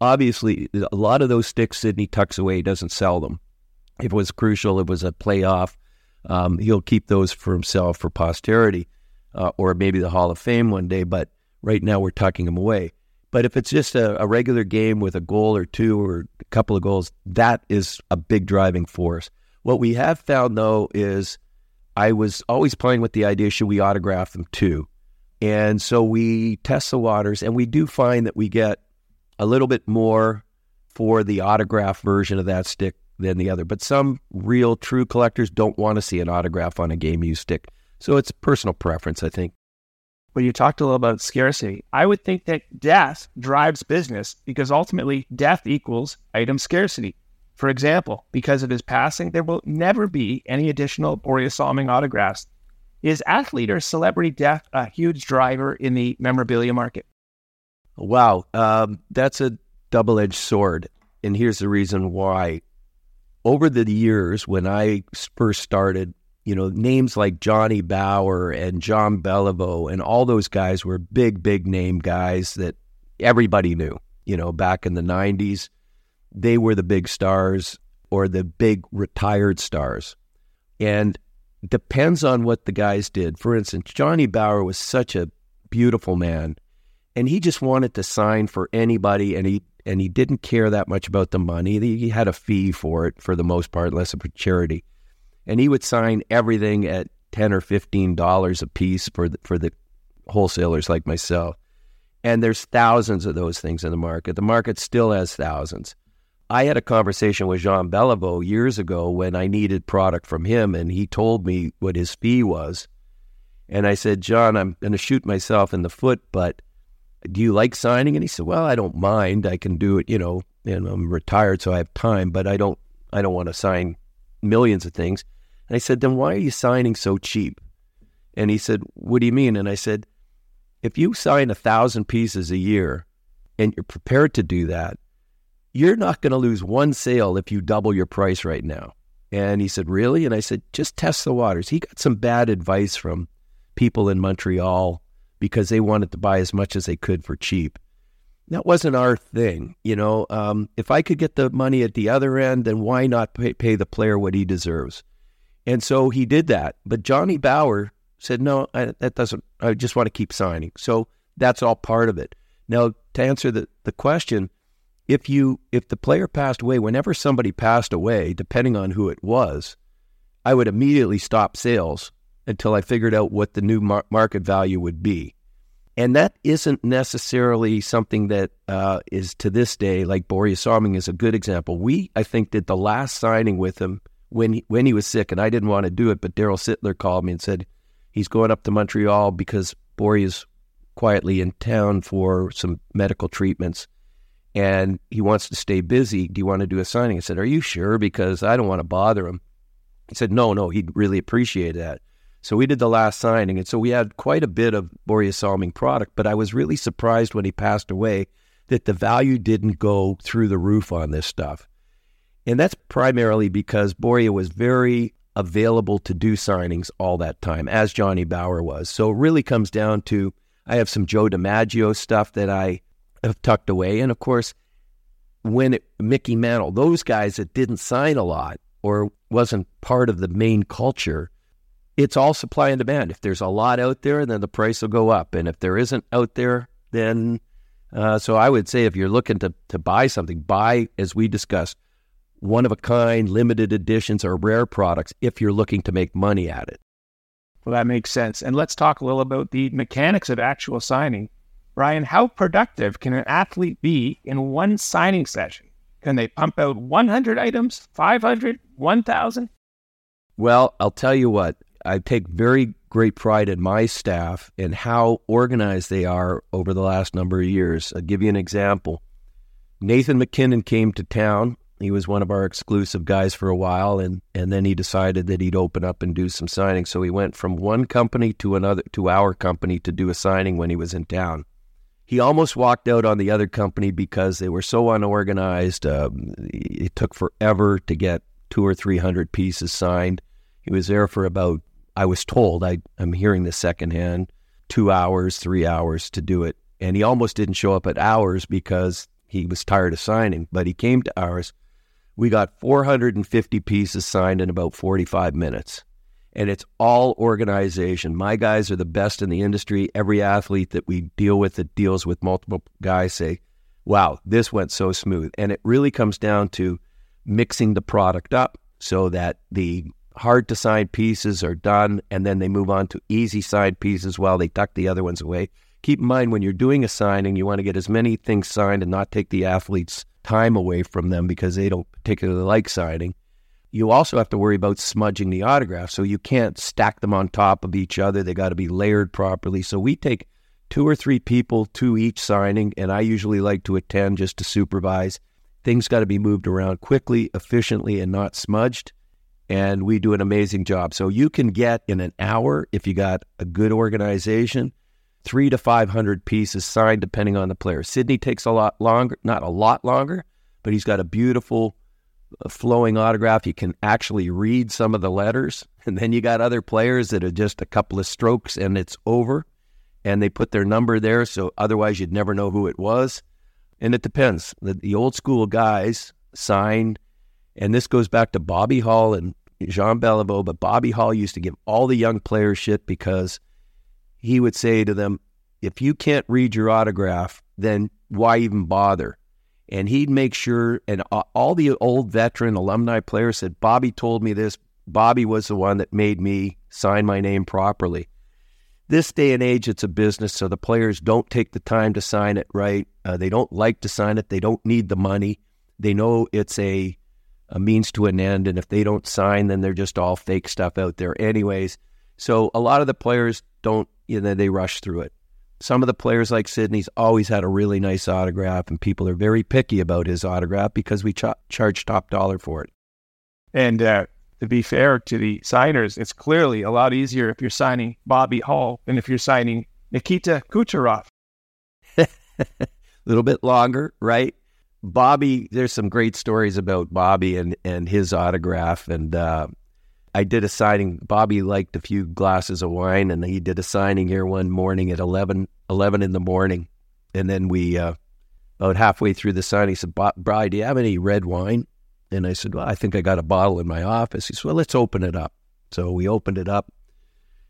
Obviously, a lot of those sticks Sidney tucks away, doesn't sell them. If it was crucial, it was a playoff, um, he'll keep those for himself for posterity uh, or maybe the Hall of Fame one day. But right now, we're tucking them away. But if it's just a, a regular game with a goal or two or a couple of goals, that is a big driving force. What we have found, though, is I was always playing with the idea should we autograph them too? And so we test the waters, and we do find that we get a little bit more for the autograph version of that stick than the other. But some real true collectors don't want to see an autograph on a game used stick. So it's personal preference, I think. Well, you talked a little about scarcity. I would think that death drives business because ultimately death equals item scarcity. For example, because of his passing, there will never be any additional Borje Salming autographs. Is athlete or celebrity death a huge driver in the memorabilia market? Wow, um, that's a double edged sword. And here's the reason why. Over the years, when I first started, you know, names like Johnny Bower and John Beliveau and all those guys were big, big name guys that everybody knew, you know, back in the 90s. They were the big stars or the big retired stars. And depends on what the guys did. For instance, Johnny Bower was such a beautiful man and he just wanted to sign for anybody and he and he didn't care that much about the money. He had a fee for it for the most part, unless it for charity. And he would sign everything at ten or fifteen dollars a piece for the, for the wholesalers like myself. And there's thousands of those things in the market. The market still has thousands. I had a conversation with Jean Beliveau years ago when I needed product from him, and he told me what his fee was. And I said, John, I'm going to shoot myself in the foot, but do you like signing? And he said, well, I don't mind. I can do it, you know, and I'm retired, so I have time, but I don't, I don't want to sign millions of things. And I said, then why are you signing so cheap? And he said, what do you mean? And I said, if you sign a thousand pieces a year and you're prepared to do that, you're not going to lose one sale if you double your price right now. And he said, really? And I said, just test the waters. He got some bad advice from people in Montreal because they wanted to buy as much as they could for cheap. That wasn't our thing, you know. Um, if I could get the money at the other end, then why not pay, pay the player what he deserves? And so he did that. But Johnny Bower said, "No, I, that doesn't. I just want to keep signing." So that's all part of it. Now, to answer the, the question, if you if the player passed away, whenever somebody passed away, depending on who it was, I would immediately stop sales until I figured out what the new mar- market value would be. And that isn't necessarily something that uh, is to this day, like Borje Salming is a good example. We, I think, did the last signing with him when he, when he was sick, and I didn't want to do it, but Daryl Sittler called me and said he's going up to Montreal because Borje is quietly in town for some medical treatments and he wants to stay busy. Do you want to do a signing? I said, Are you sure? Because I don't want to bother him. He said, No, no, he'd really appreciate that. So we did the last signing. And so we had quite a bit of Borje Salming product, but I was really surprised when he passed away that the value didn't go through the roof on this stuff. And that's primarily because Borje was very available to do signings all that time, as Johnny Bower was. So it really comes down to I have some Joe DiMaggio stuff that I have tucked away. And of course, when it, Mickey Mantle, those guys that didn't sign a lot or wasn't part of the main culture, it's all supply and demand. If there's a lot out there, then the price will go up. And if there isn't out there, then uh, so I would say if you're looking to, to buy something, buy, as we discussed, one of a kind, limited editions, or rare products if you're looking to make money at it. Well, that makes sense. And let's talk a little about the mechanics of actual signing. Brian, how productive can an athlete be in one signing session? Can they pump out 100 items, 500, 1,000? Well, I'll tell you what, I take very great pride in my staff and how organized they are over the last number of years. I'll give you an example. Nathan McKinnon came to town. He was one of our exclusive guys for a while, and, and then he decided that he'd open up and do some signings. So he went from one company to another to our company to do a signing when he was in town. He almost walked out on the other company because they were so unorganized. Um, it took forever to get two or three hundred pieces signed. He was there for about I was told, I, I'm hearing this secondhand, two hours, three hours to do it. And he almost didn't show up at ours because he was tired of signing, but he came to ours. We got 450 pieces signed in about 45 minutes. And it's all organization. My guys are the best in the industry. Every athlete that we deal with that deals with multiple guys say, wow, this went so smooth. And it really comes down to mixing the product up so that the hard to sign pieces are done, and then they move on to easy side pieces while they tuck the other ones away. Keep in mind when you're doing a signing, you want to get as many things signed and not take the athlete's time away from them because they don't particularly like signing. You also have to worry about smudging the autograph, so you can't stack them on top of each other. They got to be layered properly. So we take two or three people to each signing, and I usually like to attend just to supervise. Things got to be moved around quickly, efficiently, and not smudged and we do an amazing job. So you can get in an hour, if you got a good organization, three to 500 pieces signed depending on the player. Sidney takes a lot longer, not a lot longer, but he's got a beautiful flowing autograph. You can actually read some of the letters. And then you got other players that are just a couple of strokes and it's over. And they put their number there. So otherwise, you'd never know who it was. And it depends. The, the old school guys signed, and this goes back to Bobby Hull and Jean Beliveau. But Bobby Hull used to give all the young players shit because he would say to them, if you can't read your autograph, then why even bother? And he'd make sure, and all the old veteran alumni players said, Bobby told me this. Bobby was the one that made me sign my name properly. This day and age, it's a business, so the players don't take the time to sign it right. Uh, they don't like to sign it. They don't need the money. They know it's a, a means to an end, and if they don't sign, then they're just all fake stuff out there, anyways. So a lot of the players don't, you know, they rush through it some of the players like Sidney's always had a really nice autograph, and people are very picky about his autograph because we ch- charge top dollar for it. And uh, to be fair to the signers, it's clearly a lot easier if you're signing Bobby Hull than if you're signing Nikita Kucherov. a little bit longer, right? Bobby, there's some great stories about Bobby and, and his autograph. And uh, I did a signing. Bobby liked a few glasses of wine, and he did a signing here one morning at 11, 11 in the morning. And then we, uh, about halfway through the signing, he said, Bri, do you have any red wine? And I said, Well, I think I got a bottle in my office. He said, Well, let's open it up. So we opened it up.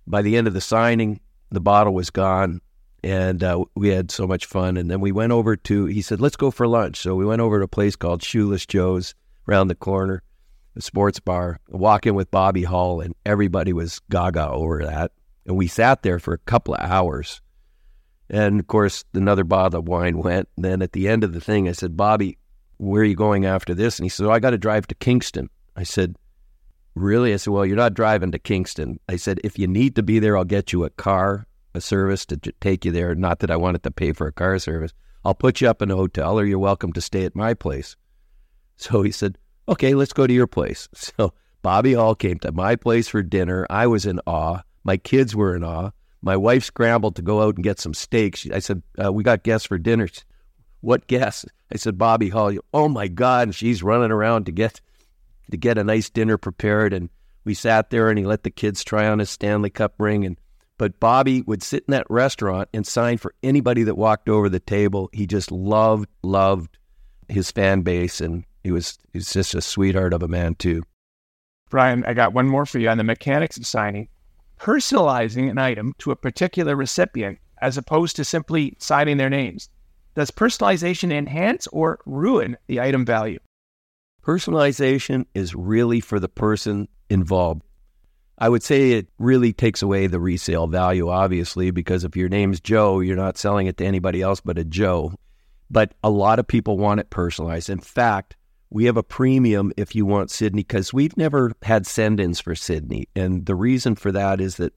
By the end of the signing, the bottle was gone, and uh, we had so much fun. And then we went over to, he said, Let's go for lunch. So we went over to a place called Shoeless Joe's around the corner the sports bar, walk in with Bobby Hull, and everybody was gaga over that. And we sat there for a couple of hours. And of course, another bottle of wine went. And then at the end of the thing, I said, Bobby, where are you going after this? And he said, oh, I got to drive to Kingston. I said, Really? I said, Well, you're not driving to Kingston. I said, If you need to be there, I'll get you a car, a service to take you there. Not that I wanted to pay for a car service. I'll put you up in a hotel or you're welcome to stay at my place. So he said, okay, let's go to your place. So Bobby Hull came to my place for dinner. I was in awe. My kids were in awe. My wife scrambled to go out and get some steaks. I said, uh, We got guests for dinner. What guests? I said, Bobby Hull. Oh my God. And she's running around to get to get a nice dinner prepared. And we sat there and he let the kids try on his Stanley Cup ring. And but Bobby would sit in that restaurant and sign for anybody that walked over the table. He just loved, loved his fan base and he was he's just a sweetheart of a man too. Brian, I got one more for you on the mechanics of signing. Personalizing an item to a particular recipient as opposed to simply signing their names. Does personalization enhance or ruin the item value? Personalization is really for the person involved. I would say it really takes away the resale value, obviously, because if your name's Joe, you're not selling it to anybody else but a Joe. But a lot of people want it personalized. In fact, we have a premium if you want Sidney because we've never had send ins for Sidney. And the reason for that is that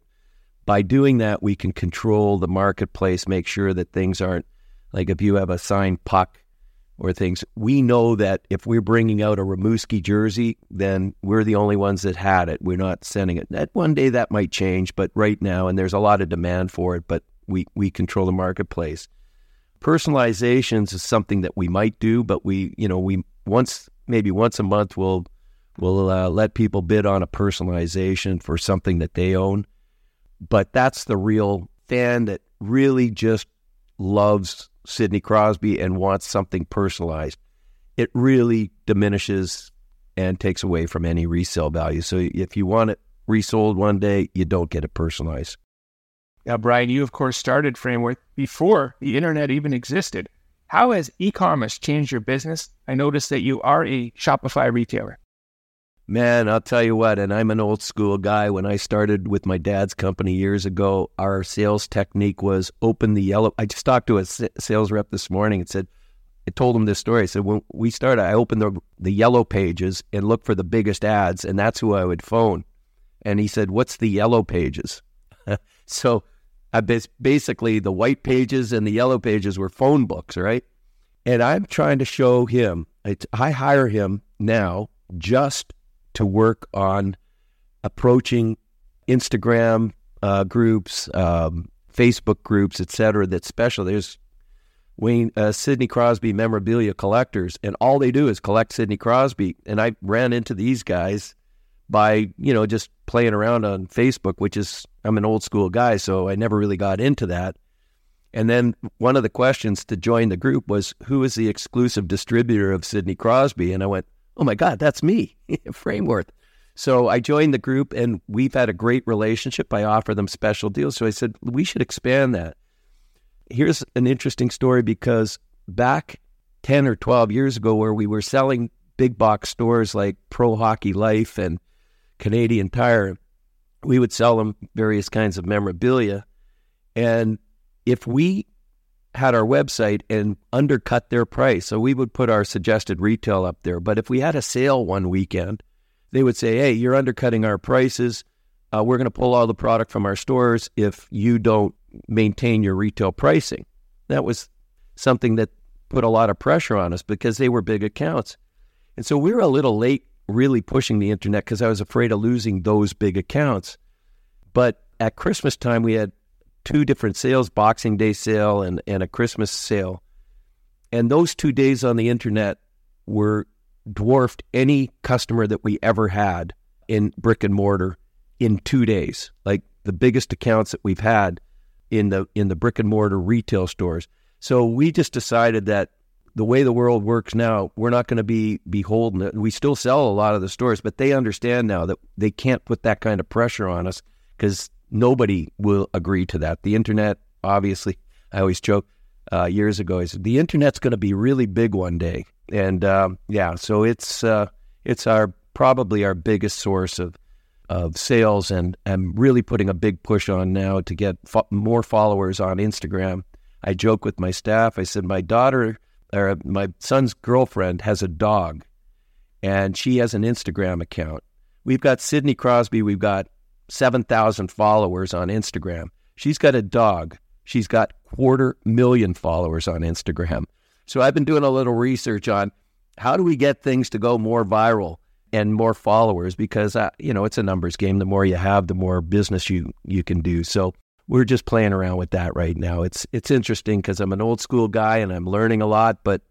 by doing that, we can control the marketplace, make sure that things aren't like if you have a signed puck or things. We know that if we're bringing out a Rimouski jersey, then we're the only ones that had it. We're not sending it. That one day that might change, but right now, and there's a lot of demand for it, but we, we control the marketplace. Personalizations is something that we might do, but we, you know, we once maybe once a month we'll we'll uh, let people bid on a personalization for something that they own. But that's the real fan that really just loves Sidney Crosby and wants something personalized. It really diminishes and takes away from any resale value. So if you want it resold one day, you don't get it personalized. Now, Brian, you of course started Frameworth before the internet even existed. How has e commerce changed your business? I noticed that you are a Shopify retailer. Man, I'll tell you what, and I'm an old school guy. When I started with my dad's company years ago, our sales technique was open the yellow. I just talked to a sales rep this morning and said, I told him this story. I said, when we started, I opened the, the yellow pages and looked for the biggest ads, and that's who I would phone. And he said, What's the yellow pages? so I basically the white pages and the yellow pages were phone books, right? And I'm trying to show him. I hire him now just to work on approaching Instagram uh, groups, um, Facebook groups, etc. That's special. There's Wayne uh, Sidney Crosby memorabilia collectors, and all they do is collect Sidney Crosby. And I ran into these guys by you know just playing around on Facebook, which is I'm an old school guy, so I never really got into that. And then one of the questions to join the group was, "Who is the exclusive distributor of Sidney Crosby?" And I went, "Oh my God, that's me, Frameworth." So I joined the group, and we've had a great relationship. I offer them special deals, so I said we should expand that. Here's an interesting story because back 10 or 12 years ago, where we were selling big box stores like Pro Hockey Life and Canadian Tire, we would sell them various kinds of memorabilia. And if we had our website and undercut their price, so we would put our suggested retail up there. But if we had a sale one weekend, they would say, hey, you're undercutting our prices. Uh, we're going to pull all the product from our stores if you don't maintain your retail pricing. That was something that put a lot of pressure on us because they were big accounts. And so we were a little late really pushing the internet because I was afraid of losing those big accounts. But at Christmas time, we had two different sales Boxing Day sale and, and a Christmas sale. And those two days on the internet were dwarfed any customer that we ever had in brick and mortar in two days. Like the biggest accounts that we've had in the in the brick and mortar retail stores. So we just decided that the way the world works now, we're not going to be beholden. We still sell a lot of the stores, but they understand now that they can't put that kind of pressure on us because nobody will agree to that. The internet, obviously, I always joke uh, years ago, is the internet's going to be really big one day, and um, yeah, so it's uh, it's our probably our biggest source of of sales, and I'm really putting a big push on now to get fo- more followers on Instagram. I joke with my staff. I said my daughter or my son's girlfriend has a dog, and she has an Instagram account. We've got Sidney Crosby. We've got seven thousand followers on Instagram. She's got a dog. She's got quarter million followers on Instagram. So I've been doing a little research on how do we get things to go more viral and more followers because uh, you know it's a numbers game. The more you have, the more business you you can do. So we're just playing around with that right now. It's it's interesting because I'm an old school guy and I'm learning a lot, but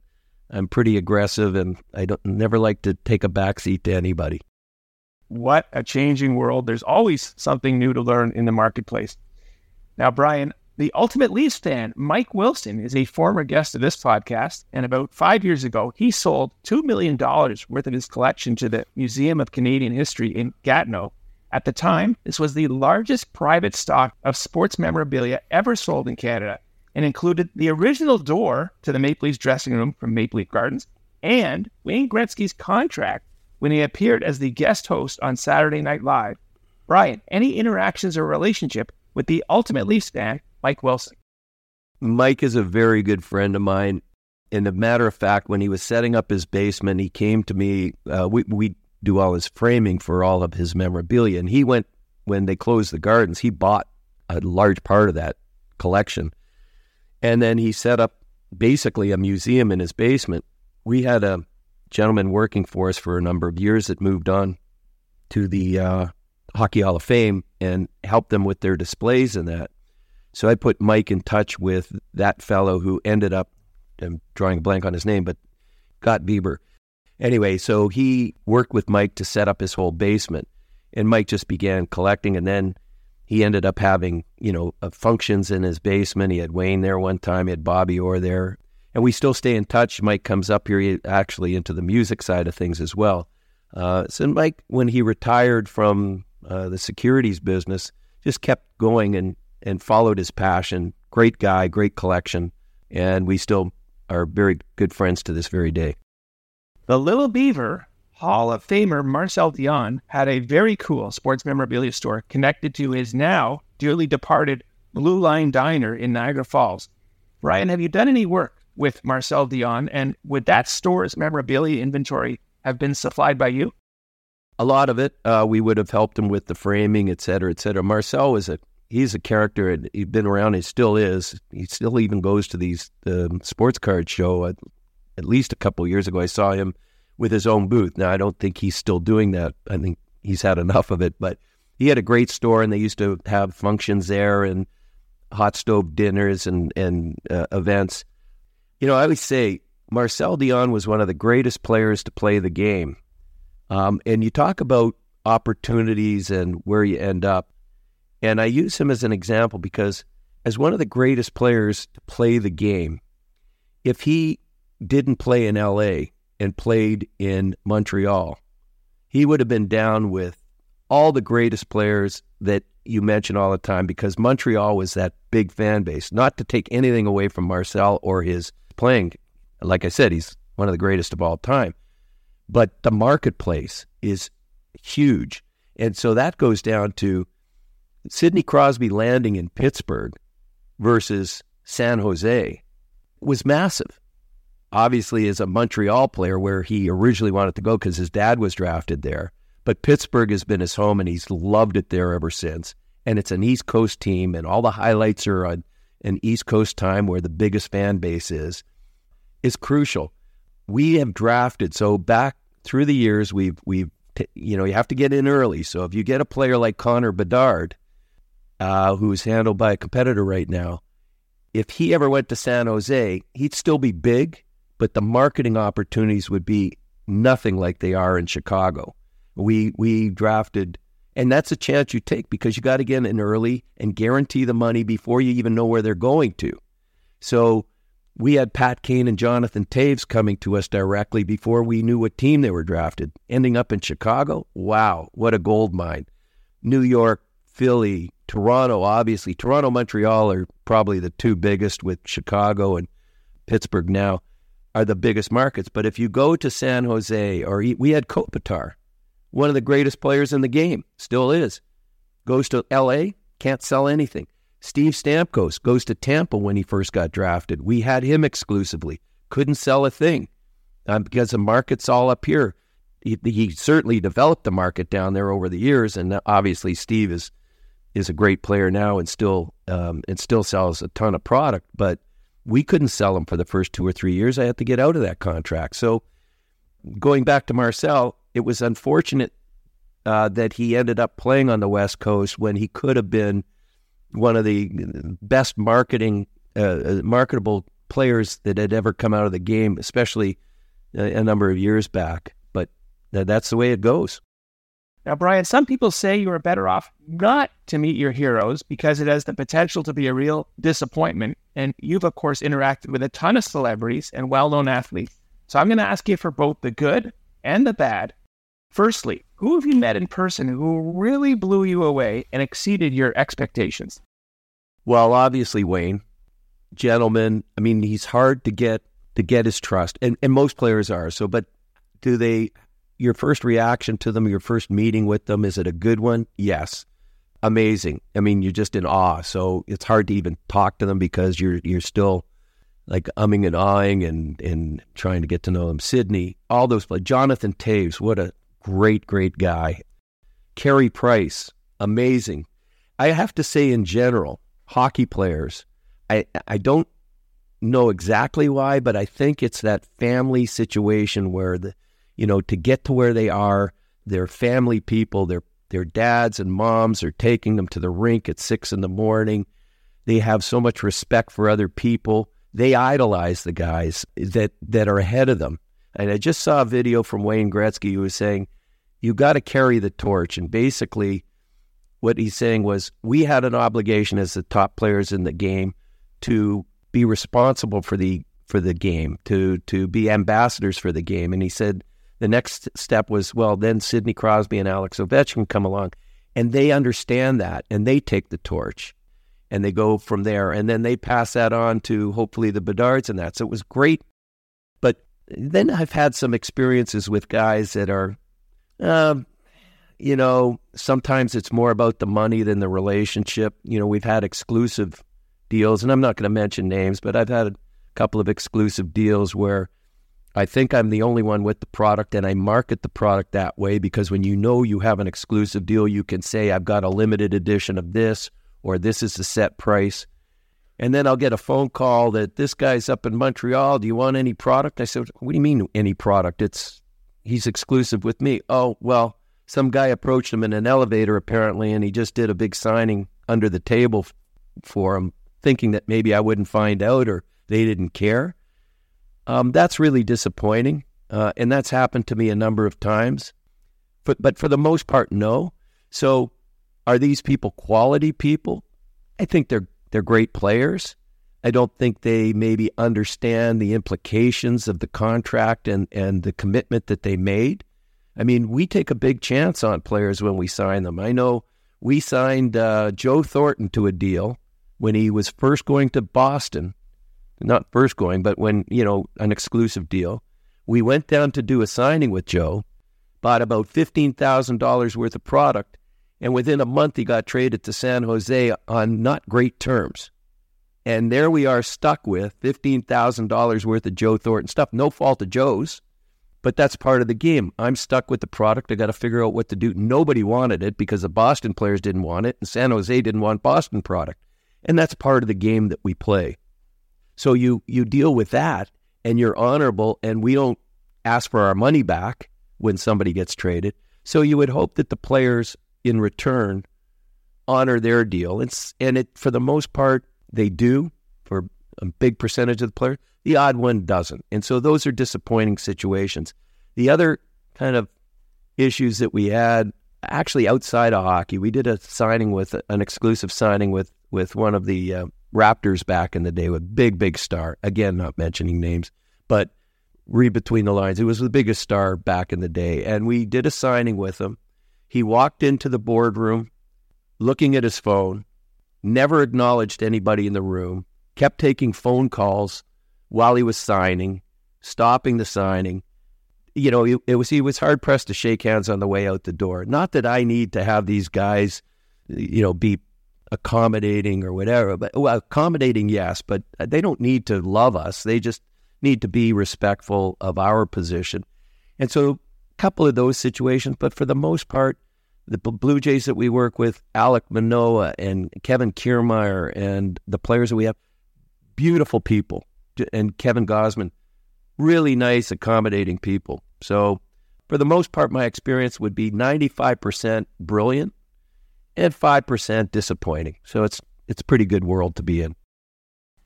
I'm pretty aggressive and I don't never like to take a backseat to anybody. What a changing world! There's always something new to learn in the marketplace. Now, Brian, the ultimate Leafs fan, Mike Wilson, is a former guest of this podcast. And about five years ago, he sold $2 million worth of his collection to the Museum of Canadian History in Gatineau. At the time, this was the largest private stock of sports memorabilia ever sold in Canada and included the original door to the Maple Leafs dressing room from Maple Leaf Gardens and Wayne Gretzky's contract when he appeared as the guest host on Saturday Night Live. Brian, any interactions or relationship with the ultimate Leafs fan Mike Wilson. Mike is a very good friend of mine. And a matter of fact, when he was setting up his basement, he came to me. Uh, we, we do all his framing for all of his memorabilia. And he went, when they closed the gardens, he bought a large part of that collection. And then he set up basically a museum in his basement. We had a gentleman working for us for a number of years that moved on to the uh, Hockey Hall of Fame and helped them with their displays and that. So I put Mike in touch with that fellow who ended up, I'm drawing a blank on his name, but got Bieber. Anyway, so he worked with Mike to set up his whole basement. And Mike just began collecting. And then he ended up having, you know, uh, functions in his basement. He had Wayne there one time, he had Bobby Orr there. And we still stay in touch. Mike comes up here actually into the music side of things as well. Uh, so Mike, when he retired from uh, the securities business, just kept going and and followed his passion. Great guy, great collection, and we still are very good friends to this very day. The Little Beaver Hall of Famer Marcel Dionne had a very cool sports memorabilia store connected to his now dearly departed Blue Line Diner in Niagara Falls. Brian, have you done any work with Marcel Dionne, and would that store's memorabilia inventory have been supplied by you? A lot of it. Uh, we would have helped him with the framing, et cetera, et cetera. Marcel was a he's a character and he's been around. He still is. He still even goes to these um, sports card show. At, at least a couple years ago, I saw him with his own booth. Now I don't think he's still doing that. I think he's had enough of it. But he had a great store, and they used to have functions there and hot stove dinners and and uh, events. You know, I always say Marcel Dionne was one of the greatest players to play the game. Um, and you talk about opportunities and where you end up. And I use him as an example because, as one of the greatest players to play the game, if he didn't play in LA and played in Montreal, he would have been down with all the greatest players that you mention all the time because Montreal was that big fan base. Not to take anything away from Marcel or his playing. Like I said, he's one of the greatest of all time. But the marketplace is huge. And so that goes down to Sidney Crosby landing in Pittsburgh versus San Jose was massive. Obviously, as a Montreal player, where he originally wanted to go because his dad was drafted there. But Pittsburgh has been his home and he's loved it there ever since. And it's an East Coast team, and all the highlights are on an East Coast time where the biggest fan base is, is crucial. We have drafted, so back through the years, we've, we've you know, you have to get in early. So if you get a player like Connor Bedard, uh, who's handled by a competitor right now, if he ever went to San Jose, he'd still be big, but the marketing opportunities would be nothing like they are in Chicago. We we drafted, and that's a chance you take because you got to get in early and guarantee the money before you even know where they're going to. So we had Pat Kane and Jonathan Toews coming to us directly before we knew what team they were drafted. Ending up in Chicago, wow, what a gold mine! New York, Philly, Toronto, obviously. Toronto, Montreal are probably the two biggest, with Chicago and Pittsburgh now are the biggest markets. But if you go to San Jose, or we had Kopitar, one of the greatest players in the game, still is, goes to LA, can't sell anything. Steve Stamkos goes to Tampa when he first got drafted. We had him exclusively, couldn't sell a thing um, because the market's all up here. He, he certainly developed the market down there over the years, and obviously Steve is is a great player now and still um, and still sells a ton of product. But we couldn't sell him for the first two or three years. I had to get out of that contract. So going back to Marcel, it was unfortunate uh, that he ended up playing on the West Coast when he could have been one of the best marketing uh, uh marketable players that had ever come out of the game, especially a, a number of years back. But that's the way it goes. Now, Brian, some people say you are better off not to meet your heroes because it has the potential to be a real disappointment. And you've, of course, interacted with a ton of celebrities and well known athletes. So I'm going to ask you for both the good and the bad. Firstly, who have you met in person who really blew you away and exceeded your expectations? Well, obviously, Wayne, gentleman. I mean, he's hard to get to get his trust, and, and most players are. So, but do they your first reaction to them, your first meeting with them, is it a good one? Yes. Amazing. I mean, you're just in awe. So it's hard to even talk to them because you're you're still like umming and ahhing and and trying to get to know them. Sidney, all those players. Jonathan Toews, what a great, great guy. Carey Price, amazing. I have to say, in general, hockey players, I I don't know exactly why, but I think it's that family situation where the you know, to get to where they are, their family people, their their dads and moms are taking them to the rink at six in the morning. They have so much respect for other people. They idolize the guys that that are ahead of them. And I just saw a video from Wayne Gretzky who was saying, "You got to carry the torch." And basically, what he's saying was, we had an obligation as the top players in the game to be responsible for the for the game, to to be ambassadors for the game. And he said the next step was, well, then Sidney Crosby and Alex Ovechkin come along, and they understand that, and they take the torch, and they go from there, and then they pass that on to hopefully the Bedards and that. So it was great, but then I've had some experiences with guys that are, um, you know, sometimes it's more about the money than the relationship. You know, we've had exclusive deals, and I'm not going to mention names, but I've had a couple of exclusive deals where I think I'm the only one with the product, and I market the product that way because when you know you have an exclusive deal, you can say, I've got a limited edition of this, or this is the set price. And then I'll get a phone call that this guy's up in Montreal. Do you want any product? I said, What do you mean any product? It's he's exclusive with me. Oh, well, some guy approached him in an elevator apparently, and he just did a big signing under the table for him, thinking that maybe I wouldn't find out or they didn't care. Um, that's really disappointing. Uh, and that's happened to me a number of times. But, but for the most part, no. So are these people quality people? I think they're they're great players. I don't think they maybe understand the implications of the contract and, and the commitment that they made. I mean, we take a big chance on players when we sign them. I know we signed uh, Joe Thornton to a deal when he was first going to Boston, not first going, but when, you know, an exclusive deal. We went down to do a signing with Joe, bought about $15,000 worth of product, and within a month he got traded to San Jose on not great terms. And there we are stuck with $15,000 worth of Joe Thornton stuff. No fault of Joe's, but that's part of the game. I'm stuck with the product. I got to figure out what to do. Nobody wanted it because the Boston players didn't want it, and San Jose didn't want Boston product. And that's part of the game that we play. So you you deal with that and you're honorable and we don't ask for our money back when somebody gets traded. So you would hope that the players in return honor their deal. And, and it, for the most part, they do for a big percentage of the players. The odd one doesn't. And so those are disappointing situations. The other kind of issues that we had actually outside of hockey, we did a signing with an exclusive signing with, with one of the uh, Raptors back in the day with big, big star. Again, not mentioning names, but read between the lines. He was the biggest star back in the day. And we did a signing with him. He walked into the boardroom looking at his phone, never acknowledged anybody in the room, kept taking phone calls while he was signing, stopping the signing. You know, it, it was he was hard pressed to shake hands on the way out the door. Not that I need to have these guys, you know, be accommodating or whatever, but well, accommodating, yes, but they don't need to love us. They just need to be respectful of our position. And so, a couple of those situations, but for the most part, the Blue Jays that we work with, Alek Manoah and Kevin Kiermaier, and the players that we have, beautiful people. And Kevin Gausman, really nice, accommodating people. So, for the most part, my experience would be 95% brilliant and 5% disappointing. So, it's it's a pretty good world to be in.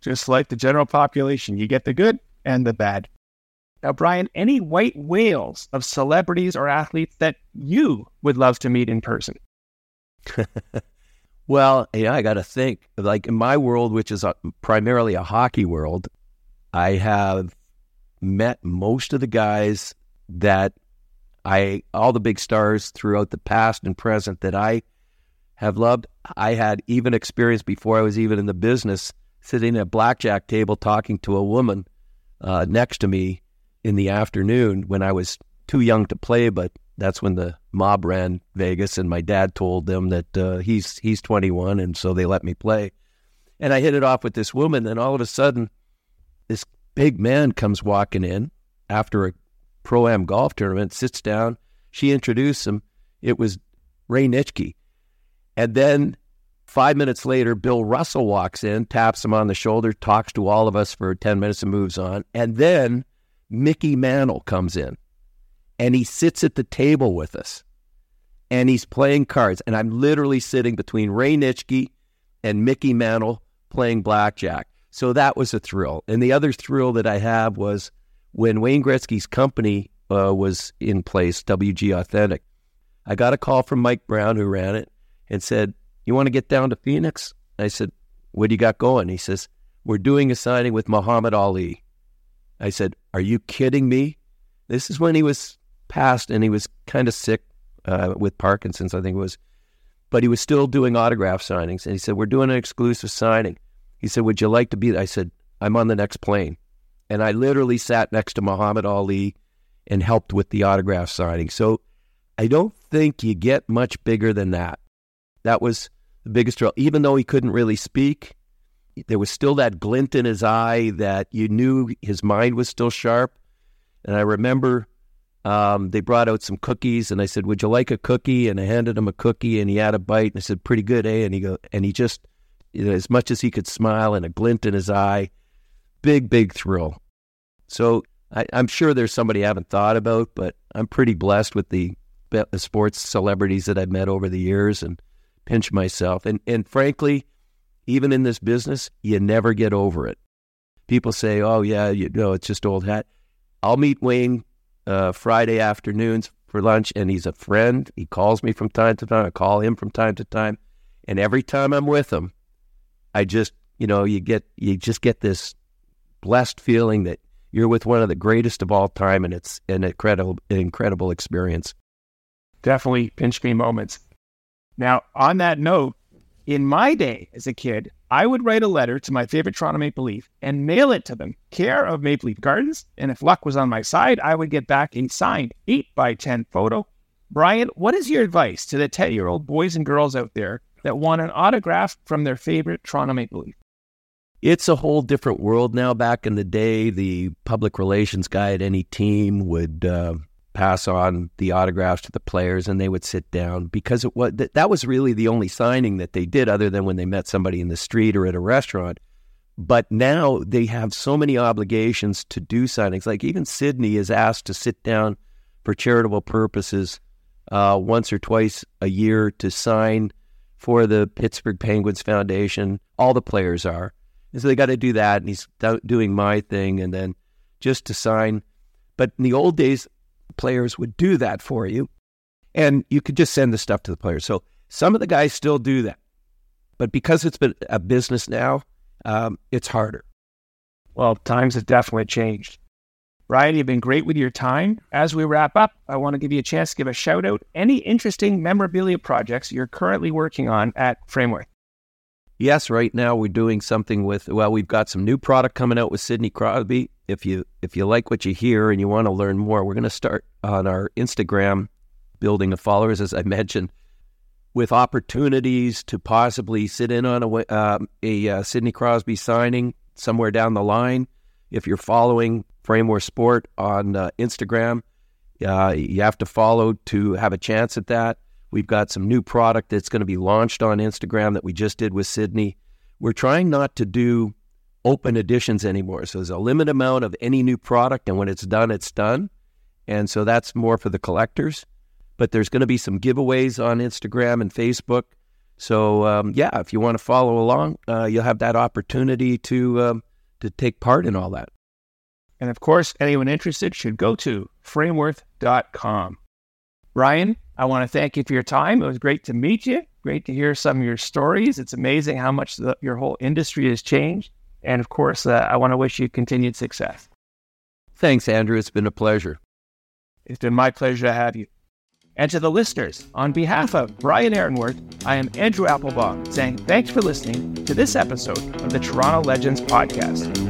Just like the general population, you get the good and the bad. Now, Brian, any white whales of celebrities or athletes that you would love to meet in person? well, yeah, I got to think. Like in my world, which is a, primarily a hockey world, I have met most of the guys that I, all the big stars throughout the past and present that I have loved. I had even experience before I was even in the business sitting at a blackjack table talking to a woman uh, next to me in the afternoon when I was too young to play, but that's when the mob ran Vegas, and my dad told them that uh, he's he's 21, and so they let me play. And I hit it off with this woman, and all of a sudden, this big man comes walking in after a pro am golf tournament, sits down. She introduced him. It was Ray Nitschke, and then Five minutes later, Bill Russell walks in, taps him on the shoulder, talks to all of us for 10 minutes and moves on. And then Mickey Mantle comes in and he sits at the table with us and he's playing cards. And I'm literally sitting between Ray Nitschke and Mickey Mantle playing blackjack. So that was a thrill. And the other thrill that I have was when Wayne Gretzky's company uh, was in place, WG Authentic. I got a call from Mike Brown, who ran it, and said, you want to get down to Phoenix? I said, What do you got going? He says, We're doing a signing with Muhammad Ali. I said, Are you kidding me? This is when he was passed and he was kind of sick uh, with Parkinson's, I think it was. But he was still doing autograph signings. And he said, We're doing an exclusive signing. He said, Would you like to be? I said, I'm on the next plane. And I literally sat next to Muhammad Ali and helped with the autograph signing. So I don't think you get much bigger than that. That was the biggest thrill. Even though he couldn't really speak, there was still that glint in his eye that you knew his mind was still sharp. And I remember um, they brought out some cookies, and I said, "Would you like a cookie?" And I handed him a cookie, and he had a bite, and I said, "Pretty good, eh?" And he go, and he just, you know, as much as he could smile and a glint in his eye, big, big thrill. So I, am sure there's somebody I haven't thought about, but I'm pretty blessed with the, sports celebrities that I've met over the years, and pinch myself. And and frankly, even in this business, you never get over it people say, "Oh yeah, you know, it's just old hat." I'll meet Wayne uh, Friday afternoons for lunch, and he's a friend. He calls me from time to time. I call him from time to time, and every time I'm with him, I just, you know, you get you just get this blessed feeling that you're with one of the greatest of all time, and it's an incredible, an incredible experience. Definitely pinch me moments. Now, on that note, in my day as a kid, I would write a letter to my favorite Toronto Maple Leaf and mail it to them, care of Maple Leaf Gardens. And if luck was on my side, I would get back a signed 8 by 10 photo. Brian, what is your advice to the 10 year old boys and girls out there that want an autograph from their favorite Toronto Maple Leaf? It's a whole different world now. Back in the day, the public relations guy at any team would uh, pass on the autographs to the players and they would sit down because it was, that was really the only signing that they did other than when they met somebody in the street or at a restaurant. But now they have so many obligations to do signings. Like even Sidney is asked to sit down for charitable purposes uh, once or twice a year to sign for the Pittsburgh Penguins Foundation. All the players are. And so they got to do that. And he's doing my thing and then just to sign. But in the old days, players would do that for you. And you could just send the stuff to the players. So some of the guys still do that. But because it's been a business now, um, it's harder. Well, times have definitely changed. Ryan, you've been great with your time. As we wrap up, I want to give you a chance to give a shout out any interesting memorabilia projects you're currently working on at Frameworth. Yes, right now we're doing something with well, we've got some new product coming out with Sidney Crosby. If you if you like what you hear and you want to learn more, we're going to start on our Instagram building of followers, as I mentioned, with opportunities to possibly sit in on a, uh, a uh, Sidney Crosby signing somewhere down the line. If you're following Frameworth Sport on uh, Instagram, uh, you have to follow to have a chance at that. We've got some new product that's going to be launched on Instagram that we just did with Sidney. We're trying not to do open editions anymore. So there's a limited amount of any new product, and when it's done, it's done. And so that's more for the collectors. But there's going to be some giveaways on Instagram and Facebook. So um, yeah, if you want to follow along, uh, you'll have that opportunity to um, to take part in all that. And of course, anyone interested should go to frameworth.com. Brian, I want to thank you for your time. It was great to meet you. Great to hear some of your stories. It's amazing how much the, your whole industry has changed. And of course, uh, I want to wish you continued success. Thanks, Andrew. It's been a pleasure. It's been my pleasure to have you. And to the listeners, on behalf of Brian Ehrenworth, I am Andrew Applebaum saying thanks for listening to this episode of the Toronto Legends podcast.